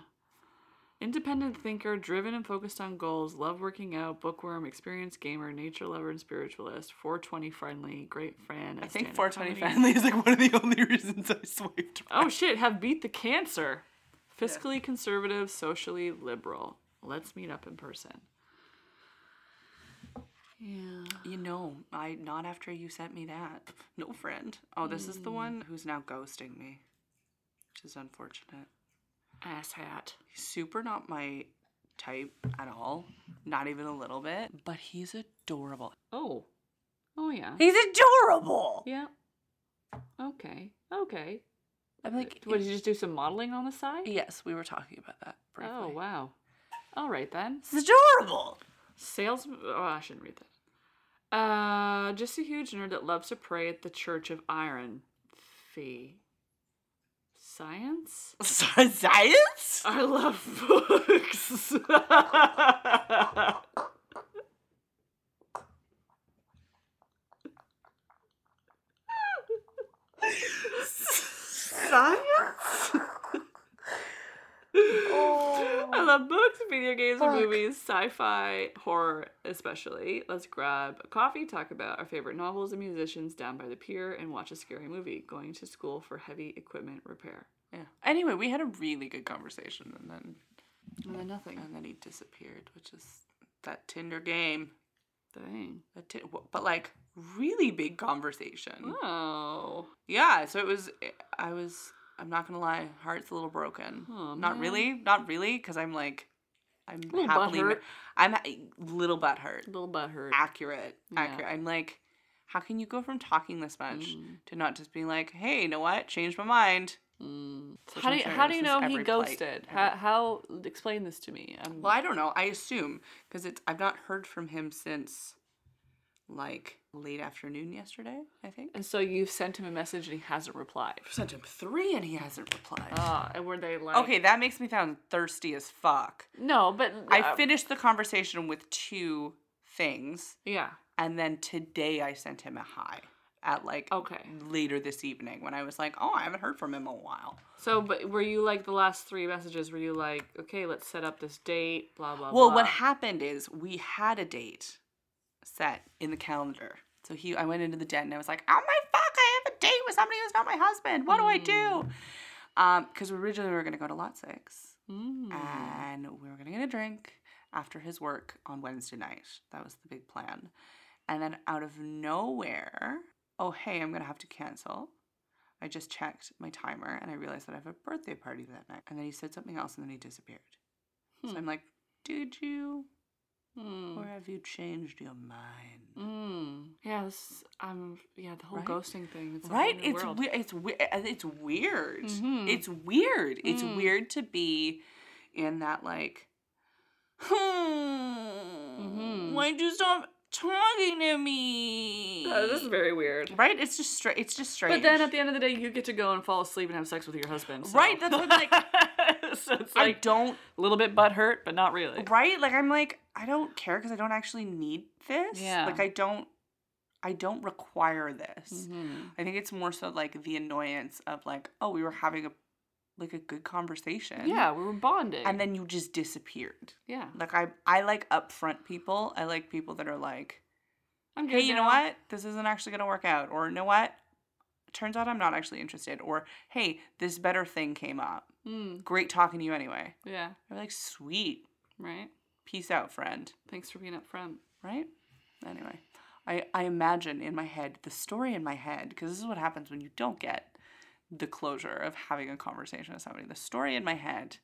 Yeah. Independent thinker, driven and focused on goals, love working out, bookworm, experienced gamer, nature lover, and spiritualist, 420 friendly, great friend. I think 420 comedy. family is like one of the only reasons I swiped. Oh shit, have beat the cancer. Fiscally conservative, socially liberal. Let's meet up in person. Yeah. You know, I not after you sent me that. No friend. Oh, this is the hmm. one who's now ghosting me, which is unfortunate. Ass hat. Super not my type at all, not even a little bit. But he's adorable. Oh. Oh yeah. He's adorable. Yeah. Okay. Okay. I'm like, What did you just do some modeling on the side? yes, we were talking about that. Briefly. Oh wow. All right then. He's adorable. Sales. Oh, I shouldn't read that. Uh, just a huge nerd that loves to pray at the Church of Iron. Fee. Science. Science? I love books. Science? Oh. I love books, video games, and Fuck. movies, sci-fi, horror, especially. Let's grab a coffee, talk about our favorite novels and musicians down by the pier, and watch a scary movie. Going to school for heavy equipment repair. Yeah. Anyway, we had a really good conversation, and then And then nothing. and then he disappeared, which is that Tinder game. Dang. That but like really big conversation. Oh. Yeah. So it was. I was. I'm not gonna lie. Heart's a little broken. Oh, not really. Not really. Because I'm like. I'm Little happily. I'm a little butt hurt. Little butthurt. Accurate. Yeah. Accurate. I'm like. How can you go from talking this much Mm. to not just being like, hey, you know what? Changed my mind. Mm. How do you, sure how do you know he ghosted? How, how explain this to me? I'm, Well, I don't know. I assume because it's I've not heard from him since like late afternoon yesterday. I think. and so you've sent him a message and he hasn't replied. I've sent him three and he hasn't replied. Ah, and were they like? okay, that makes me sound thirsty as fuck. No, but I uh, finished the conversation with two things, Yeah. and then today I sent him a hi at like Okay. later this evening when I was like, oh, I haven't heard from him in a while. So, but were you like the last three messages? Were you like, okay, let's set up this date, blah blah blah. Well, blah. what happened is we had a date set in the calendar. So he, I went into the den and I was like, "Oh my fuck! I have a date with somebody who's not my husband. What do I do?" Um, because originally we were gonna go to Lot Six Mm. and we were gonna get a drink after his work on Wednesday night. That was the big plan. And then out of nowhere, oh hey, I'm gonna have to cancel. I just checked my timer and I realized that I have a birthday party that night. And then he said something else and then he disappeared. So Hmm. I'm like, did you? Mm. Or have you changed your mind? Mm. Yeah, this um yeah, the whole Right? ghosting thing. It's Right? It's we- it's we- uh, it's weird. Mhm. It's weird. It's Mm. weird to be in that like hmm, Mhm. why'd you stop talking to me? Uh, this is very weird. right? It's just straight it's just strange. But then at the end of the day, you get to go and fall asleep and have sex with your husband. so- Right, that's what, like- so it's I don't a little bit butt hurt, but not really. right? Like I'm like I don't care because I don't actually need this. Yeah. Like I don't I don't require this. Mhm. I think it's more so like the annoyance of like, oh, we were having a like a good conversation. Yeah, we were bonding. And then you just disappeared. yeah, Like I I like upfront people. I like people that are like, I'm hey, good you know what? This isn't actually gonna work out. Or you know what? Turns out I'm not actually interested. Or hey, this better thing came up. Mm, Great talking to you anyway. yeah, They're like, sweet. right. Peace out, friend. Thanks for being up front. Right? Anyway. I, I imagine in my head, the story in my head, because this is what happens when you don't get the closure of having a conversation with somebody. The story in my head,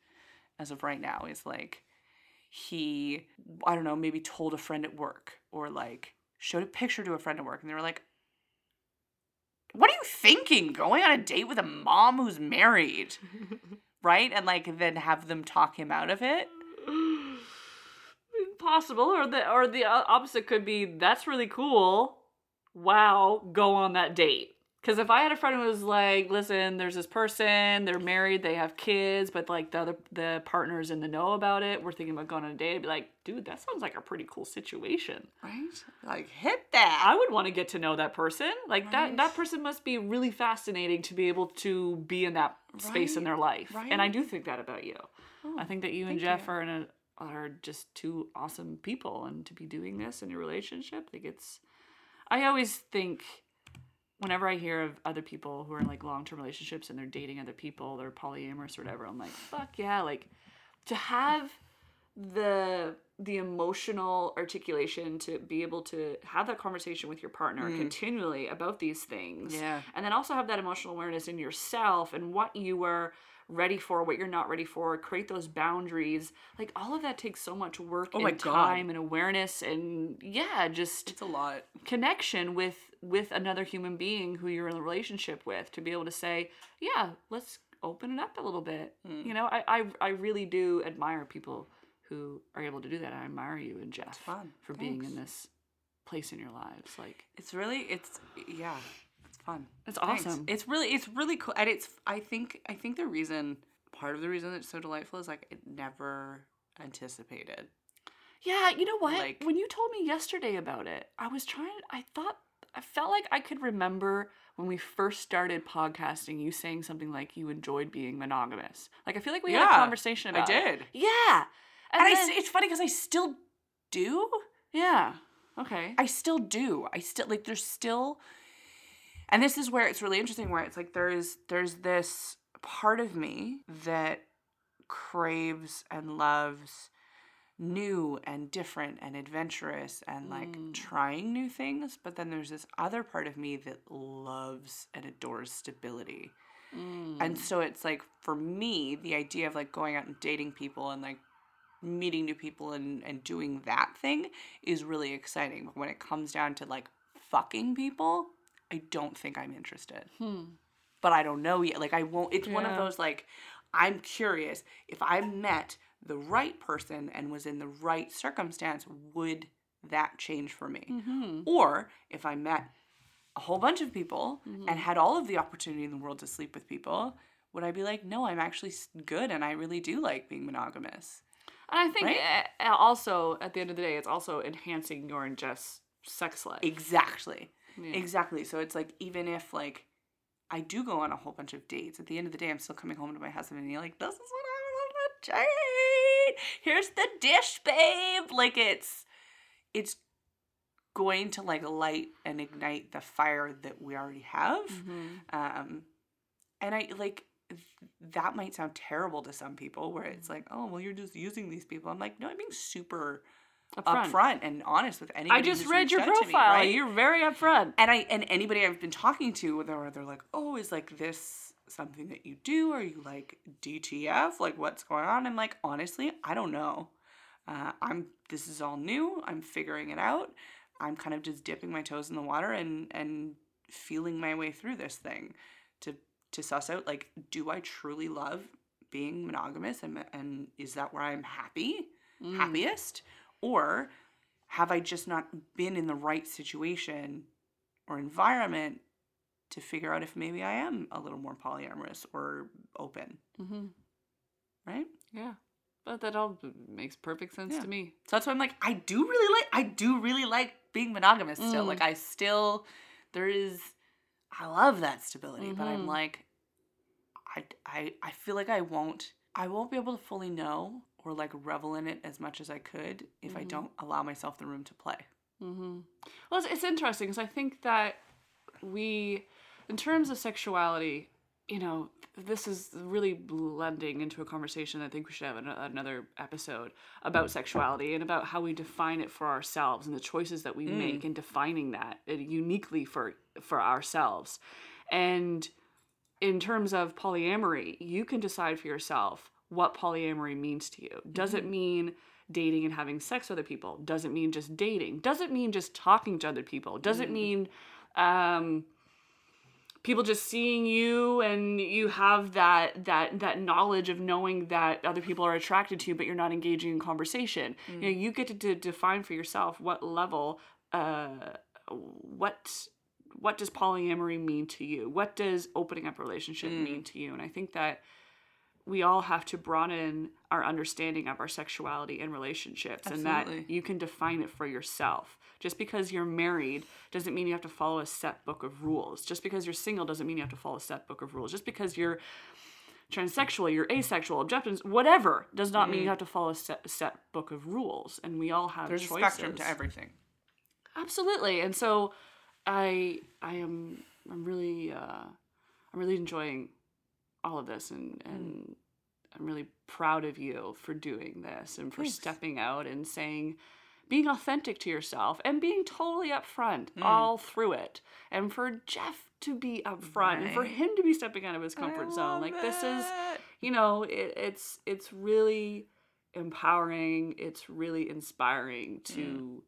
as of right now, is like he, I don't know, maybe told a friend at work or like showed a picture to a friend at work and they were like, What are you thinking? Going on a date with a mom who's married? right? And like then have them talk him out of it. Possible, or the or the opposite could be that's really cool. Wow, go on that date. Because if I had a friend who was like, "Listen, there's this person. They're married. They have kids, but like the other the partner's in the know about it. We're thinking about going on a date." I'd be like, "Dude, that sounds like a pretty cool situation. Right? Like hit that. I would want to get to know that person. Like that Right. that person must be really fascinating to be able to be in that space in their life. Right. And I do think that about you. Oh, I think that you and Jeff you. are in a, are just two awesome people, and to be doing this in your relationship, like it's. I always think whenever I hear of other people who are in like long term relationships and they're dating other people, they're polyamorous or whatever, I'm like, fuck yeah, like to have the the emotional articulation to be able to have that conversation with your partner mm. continually about these things. Yeah. And then also have that emotional awareness in yourself and what you are ready for, what you're not ready for, create those boundaries. Like all of that takes so much work Oh and my God. time and awareness and yeah, just It's a lot. connection with with another human being who you're in a relationship with to be able to say, yeah, let's open it up a little bit. Hmm. You know, I, I I really do admire people who are able to do that. I admire you and Jeff fun. for being in this place in your lives. Like It's really it's yeah, it's fun. it's Thanks. awesome. It's really it's really cool, and it's I think I think the reason part of the reason it's so delightful is like it never anticipated. Yeah, you know what? Like- when you told me yesterday about it, I was trying. I thought I felt like I could remember when we first started podcasting. You saying something like you enjoyed being monogamous. Like I feel like we had a Yeah, conversation about. it. I did. Yeah, and, I then- s it's funny because I still do. yeah. Okay. I still do. I still like there's still and this is where it's really interesting where it's like there's there's this part of me that craves and loves new and different and adventurous and like Mm. trying new things but then there's this other part of me that loves and adores stability Mm. and so it's like for me, the idea of like going out and dating people and like meeting new people and, and doing that thing is really exciting. But when it comes down to like fucking people, I don't think I'm interested. Hmm. But I don't know yet. Like I won't it's one of those like I'm curious if I met the right person and was in the right circumstance, would that change for me? Mm-hmm. Or if I met a whole bunch of people Mm-hmm. and had all of the opportunity in the world to sleep with people, would I be like, no, I'm actually good and I really do like being monogamous? And I think Right? uh, also at the end of the day, it's also enhancing your and Jeff's sex life. Exactly. Yeah. Exactly. So it's like, even if like I do go on a whole bunch of dates, at the end of the day, I'm still coming home to my husband and he's like, this is what I was on a date. Here's the dish, babe. Like it's, it's going to like light and ignite the fire that we already have. Mhm. Um, and I like that might sound terrible to some people, where it's like, oh, well, you're just using these people. I'm like, no, I'm being super Upfront. upfront, and honest with anybody. I just read your to me, profile. right? You're very upfront. and I and anybody I've been talking to, they're they're like, oh, is like this something that you do? Are you like DTF? Like, what's going on? I'm like, honestly, I don't know. Uh, I'm this is all new. I'm figuring it out. I'm kind of just dipping my toes in the water and and feeling my way through this thing to to suss out like, do I truly love being monogamous and and is that where I'm happy, Mm. happiest, or have I just not been in the right situation or environment to figure out if maybe I am a little more polyamorous or open, Mm-hmm. right? Yeah. But that all makes perfect sense Yeah. to me. So that's why I'm like, I do really like, I do really like being monogamous still. Mm. Like, I still, there is, I love that stability, but I'm Mhm. like, I, I, I feel like I won't, I won't be able to fully know or like revel in it as much as I could if I Mhm. don't allow myself the room to play. Mm-hmm. Well, it's, it's interesting because I think that we, in terms of sexuality, you know, this is really blending into a conversation I think we should have an, another episode about sexuality and about how we define it for ourselves and the choices that we Mm. make in defining that uh, uniquely for for ourselves. And in terms of polyamory, you can decide for yourself what polyamory means to you. Does it mean dating and having sex with other people? Does it mean just dating? Does it mean just talking to other people? Does it mean um, people just seeing you and you have that that that knowledge of knowing that other people are attracted to you, but you're not engaging in conversation? You know, you get to, to define for yourself what level, uh, what what does polyamory mean to you? What does opening up relationship Mm. mean to you? And I think that we all have to broaden our understanding of our sexuality and relationships and that you can define it for yourself. Just because you're married doesn't mean you have to follow a set book of rules. Just because you're single doesn't mean you have to follow a set book of rules. Just because you're transsexual, you're asexual, objections, whatever, does not mean you have to follow a set, set book of rules. And we all have Mm. There's choices. a spectrum to everything. Absolutely. And so I I am I'm really uh, I'm really enjoying all of this, and and I'm really proud of you for doing this and for Thanks. stepping out and saying. Being authentic to yourself and being totally upfront Mm. all through it, and for Jeff to be upfront and for him to be stepping out of his comfort zone. Like this is you know it, it's it's really empowering it's really inspiring to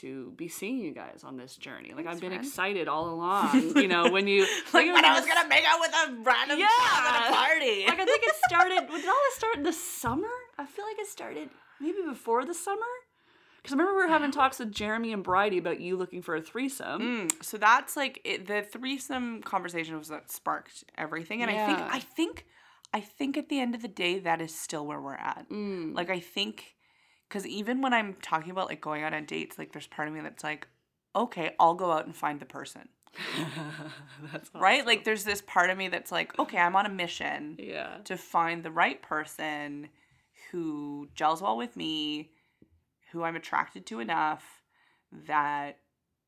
to be seeing you guys on this journey like i've been friend. excited all along you know when you like when I was gonna make out with a random Yeah. at a party. like i think it started did all this start in the summer i feel like it started maybe before the summer because i remember we were having talks with jeremy and bridie about you looking for a threesome Mm, so that's like it, the threesome conversation was what sparked everything, and I think I think I think at the end of the day that is still where we're at. Mm. Like I think because even when I'm talking about like going out on dates, like there's part of me that's like, okay, I'll go out and find the person, that's right? Like there's this part of me that's like, okay, I'm on a mission yeah to find the right person who gels well with me, who I'm attracted to enough that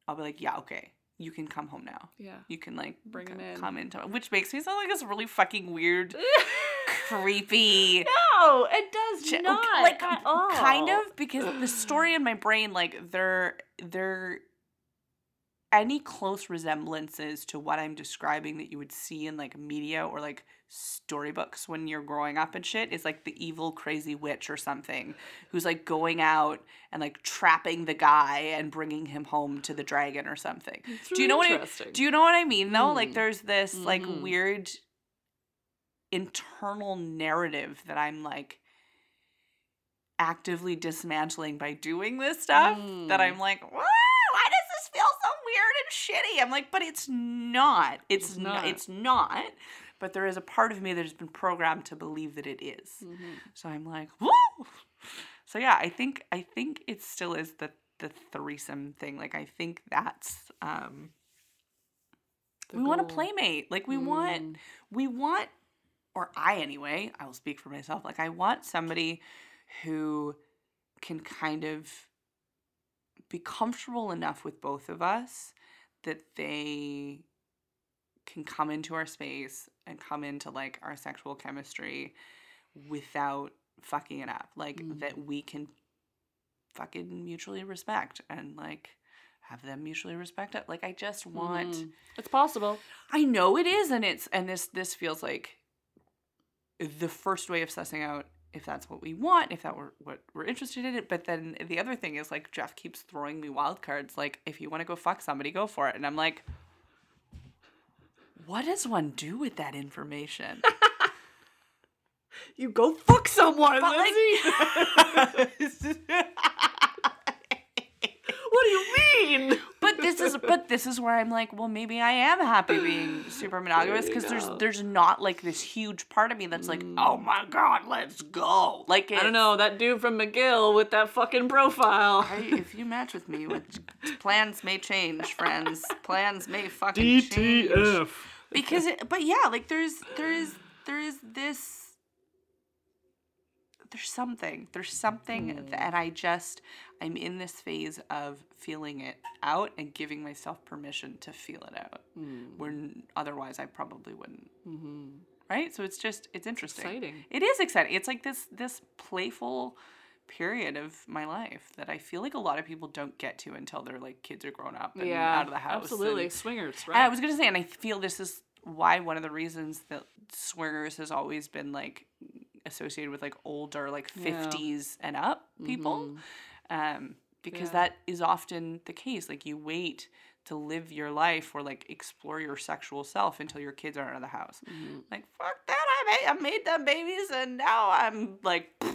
I'll be like, yeah, okay, you can come home now. yeah You can like Bring c- in. come into which makes me sound like this really fucking weird, creepy. no it does ch- not like at all. kind of because the story in my brain like they're they're any close resemblances to what I'm describing that you would see in like media or like storybooks when you're growing up and shit is like the evil crazy witch or something who's like going out and like trapping the guy and bringing him home to the dragon or something. It's Do you know what I do you know what I mean though? Mm. Like there's this like Mhm. weird internal narrative that I'm like actively dismantling by doing this stuff that Mm. I'm like, "Whoa, why does this feel so weird and shitty? I'm like, but it's not. It's, It's not. It's not. But there is a part of me that has been programmed to believe that it is. Mhm. So I'm like, woo. So yeah, I think I think it still is the the threesome thing. Like I think that's um The we want a playmate. Like we want Mm. we want or I anyway, I will speak for myself. Like I want somebody who can kind of be comfortable enough with both of us that they can come into our space and come into like our sexual chemistry without fucking it up. Like Mm. that we can fucking mutually respect and like have them mutually respect it. Like I just want Mhm. It's possible. I know it is, and it's and this this feels like the first way of sussing out if that's what we want, if that were what we're interested in it. But then the other thing is like Jeff keeps throwing me wild cards. Like if you want to go fuck somebody, go for it. And I'm like, what does one do with that information? You go fuck someone, But, like- Lindsay. what do you mean? But this is but this is where I'm like, well, maybe I am happy being super monogamous because there's there's not like this huge part of me that's like, oh mm. my god, let's go. Like I don't know that dude from McGill with that fucking profile. I, if you match with me, what plans may change, friends. Plans may fucking change. Because, it, but yeah, like there's there is there is this. There's something. There's something, th- Mm. and I just I'm in this phase of feeling it out and giving myself permission to feel it out. Mm. When otherwise I probably wouldn't. Mm-hmm. Right. So it's just it's interesting. Exciting. It is exciting. It's like this this playful period of my life that I feel like a lot of people don't get to until their like kids are grown up and Yeah, out of the house. Absolutely, and- swingers, and I was gonna say, and I feel this is why one of the reasons that swingers has always been like associated with like older, like Yeah. fifties and up people, Mhm. um, because Yeah. that is often the case. Like you wait to live your life or like explore your sexual self until your kids are out of the house. Mhm. Like fuck that, I made, I made them babies, and now I'm like.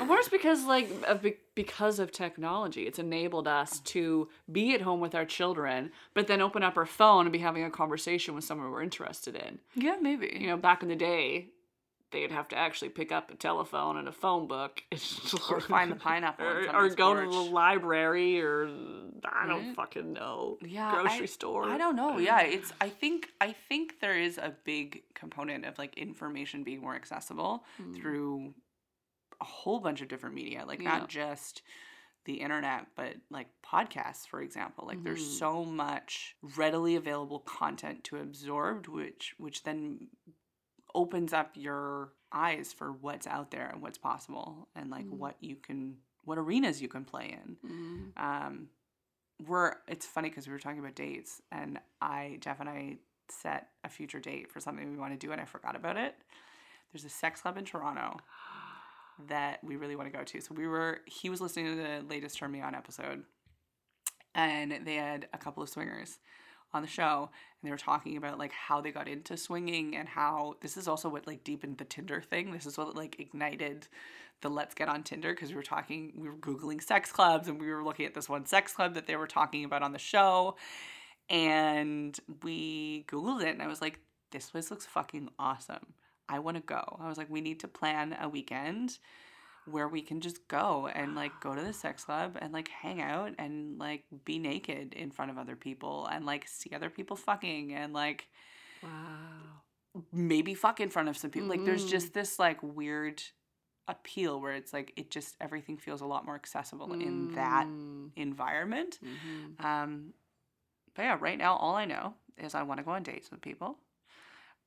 Of course, because like of be- because of technology, it's enabled us to be at home with our children, but then open up our phone and be having a conversation with someone we're interested in. Yeah, maybe. You know, back in the day, they'd have to actually pick up a telephone and a phone book, Or find the pineapple or, or go to the library, or I don't Right? fucking know, yeah, grocery I, store. I don't know. Yeah, it's. I think. I think there is a big component of like information being more accessible Mm. through a whole bunch of different media, like Yeah. not just the internet, but like podcasts, for example, like there's Mhm. so much readily available content to absorb, which which then opens up your eyes for what's out there and what's possible and like Mhm. what you can what arenas you can play in Mm. um we're it's funny because we were talking about dates and i jeff and i set a future date for something we want to do and i forgot about it there's a sex club in toronto that we really want to go to so we were he was listening to the latest turn me on episode and they had a couple of swingers on the show and they were talking about like how they got into swinging and how this is also what like deepened the tinder thing. This is what like ignited the let's get on tinder because we were talking we were googling sex clubs and we were looking at this one sex club that they were talking about on the show. And we googled it and i was like this place looks fucking awesome. I want to go. I was like we need to plan a weekend where we can just go and like go to the sex club and like hang out and like be naked in front of other people and like see other people fucking and like Wow. maybe fuck in front of some people. Like there's Mhm. just this like weird appeal where it's like it just everything feels a lot more accessible in that Mm. environment. Mhm. Um but yeah, right now all I know is I want to go on dates with people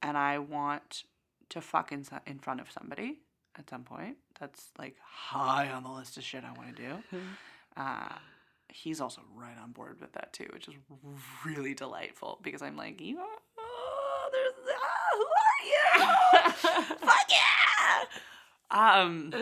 and I want to fuck in, in front of somebody at some point. That's like high on the list of shit I want to do. Uh, he's also right on board with that too, which is really delightful because I'm like, you are, oh, there's, ah, who are you? Fuck yeah! Um,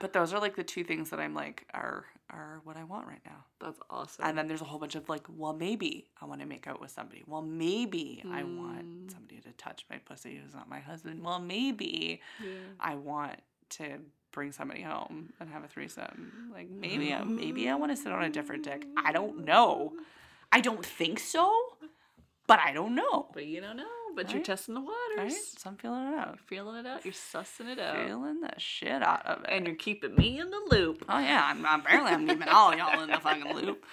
but those are like the two things that I'm like are are what I want right now. That's awesome. And then there's a whole bunch of like, well, maybe I want to make out with somebody. Well, maybe I want Mm. somebody to touch my pussy who's not my husband. Well, maybe yeah. I want to bring somebody home and have a threesome. Like maybe I, maybe I want to sit on a different dick. I don't know. I don't think so, but I don't know. But you don't know. But you're testing the waters. Right? So I'm feeling it out. You're feeling it out. You're sussing it out. Feeling the shit out of it. And you're keeping me in the loop. Oh yeah, I'm, I'm apparently I'm keeping all y'all in the fucking loop.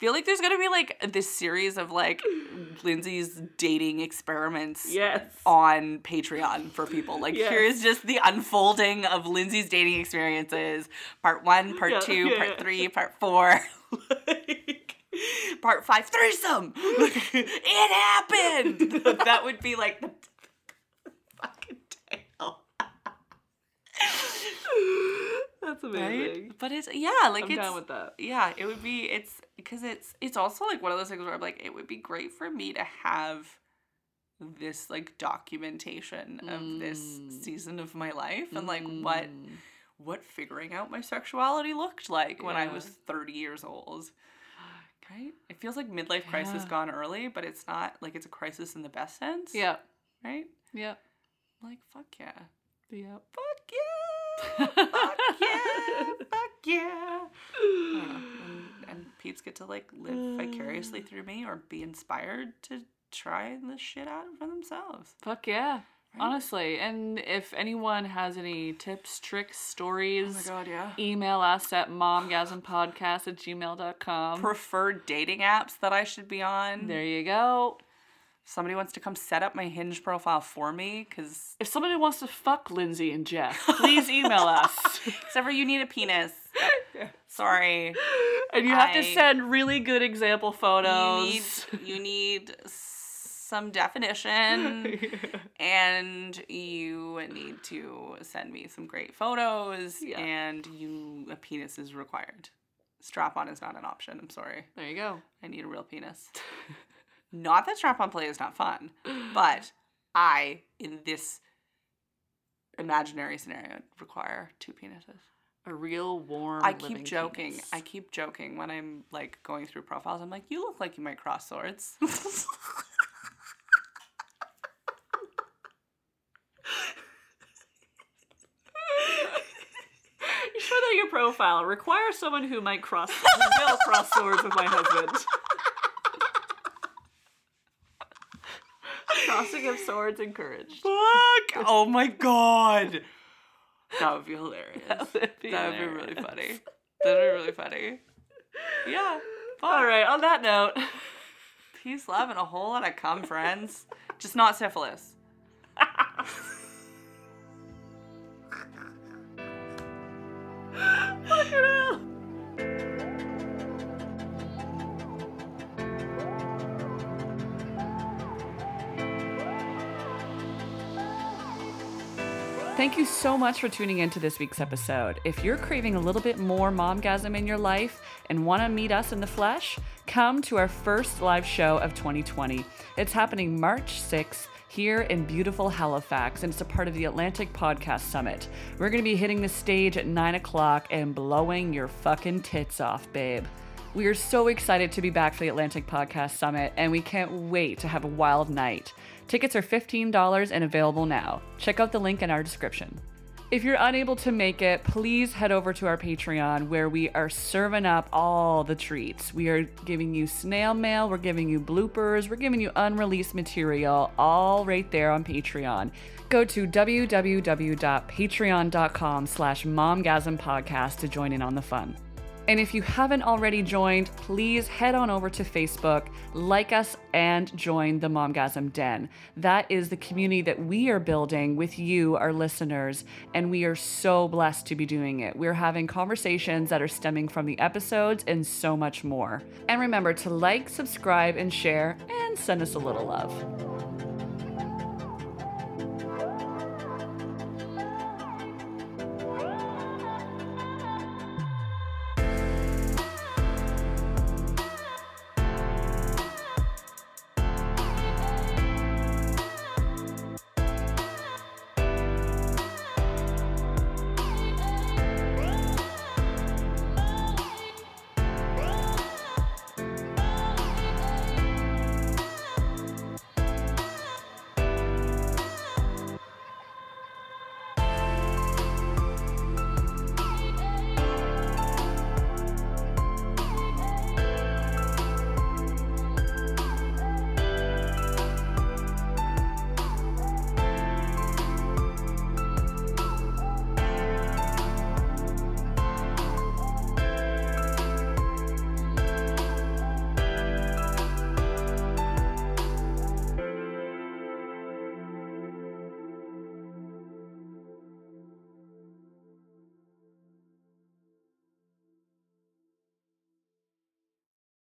Feel like there's gonna be like this series of like Lindsay's dating experiments Yes. on Patreon for people. Like Yes. here's just the unfolding of Lindsay's dating experiences. Part one, part Yeah, two, yeah, part yeah. three, part four, part five, threesome. it happened. that would be like the fucking tale. That's Right? amazing. But it's yeah, like I'm it's down with that. yeah, it would be it's because it's it's also like one of those things where I'm like it would be great for me to have this like documentation of this Mm. season of my life and like what Mm. what figuring out my sexuality looked like when I was 30 years old. Right? It feels like midlife crisis Yeah. gone early, but it's not like it's a crisis in the best sense. Yeah. Right? Yeah. Like fuck yeah. Yeah. Fuck yeah. Fuck yeah. Fuck yeah. Yeah, and, and peeps get to like live vicariously mm. through me or be inspired to try the shit out for themselves. Fuck yeah. Right? Honestly. And if anyone has any tips, tricks, oh stories, god, yeah. email us at momgasmpodcast at gmail.com. Preferred dating apps that I should be on. there you go. Somebody wants to come set up my Hinge profile for me because If somebody wants to fuck Lindsay and Jeff, please email us. except for you need a penis. Sorry. And you have to send really good example You photos. need you need some definition. and you need to send me some great photos Yeah. and you a penis is required strap on is not an option i'm sorry there you go. i need a real penis not that strap on play is not fun but i in this imaginary scenario require two penises A real warm. i keep joking penis. i keep joking when i'm like going through profiles i'm like you look like you might cross swords You sure that your profile requires someone who might cross who will cross swords with my husband. Crossing of swords encouraged. Fuck! Oh my god! That would be hilarious. That would be, That would be really funny. That would be really funny. Yeah. Fuck. All right. On that note, Peace, love, and a whole lot of cum, friends. Just not syphilis. You so much for tuning in to this week's episode. If you're craving a little bit more momgasm in your life and want to meet us in the flesh, come to our first live show of 2020. It's happening March 6th here in beautiful Halifax, and it's a part of the Atlantic Podcast Summit. We're going to be hitting the stage at 9 o'clock and blowing your fucking tits off, babe. We are so excited to be back for the Atlantic Podcast Summit, and we can't wait to have a wild night. Tickets are $15 and available now. Check out the link in our description. If you're unable to make it, please head over to our Patreon where we are serving up all the treats. We are giving you snail mail, we're giving you bloopers, we're giving you unreleased material, all right there on Patreon. Go to www.patreon.com slash momgasmpodcast to join in on the fun. And if you haven't already joined, please head on over to Facebook, like us, and join the Momgasm Den. That is the community that we are building with you, our listeners, and we are so blessed to be doing it. We're having conversations that are stemming from the episodes and so much more. And remember to like, subscribe, and share, and send us a little love.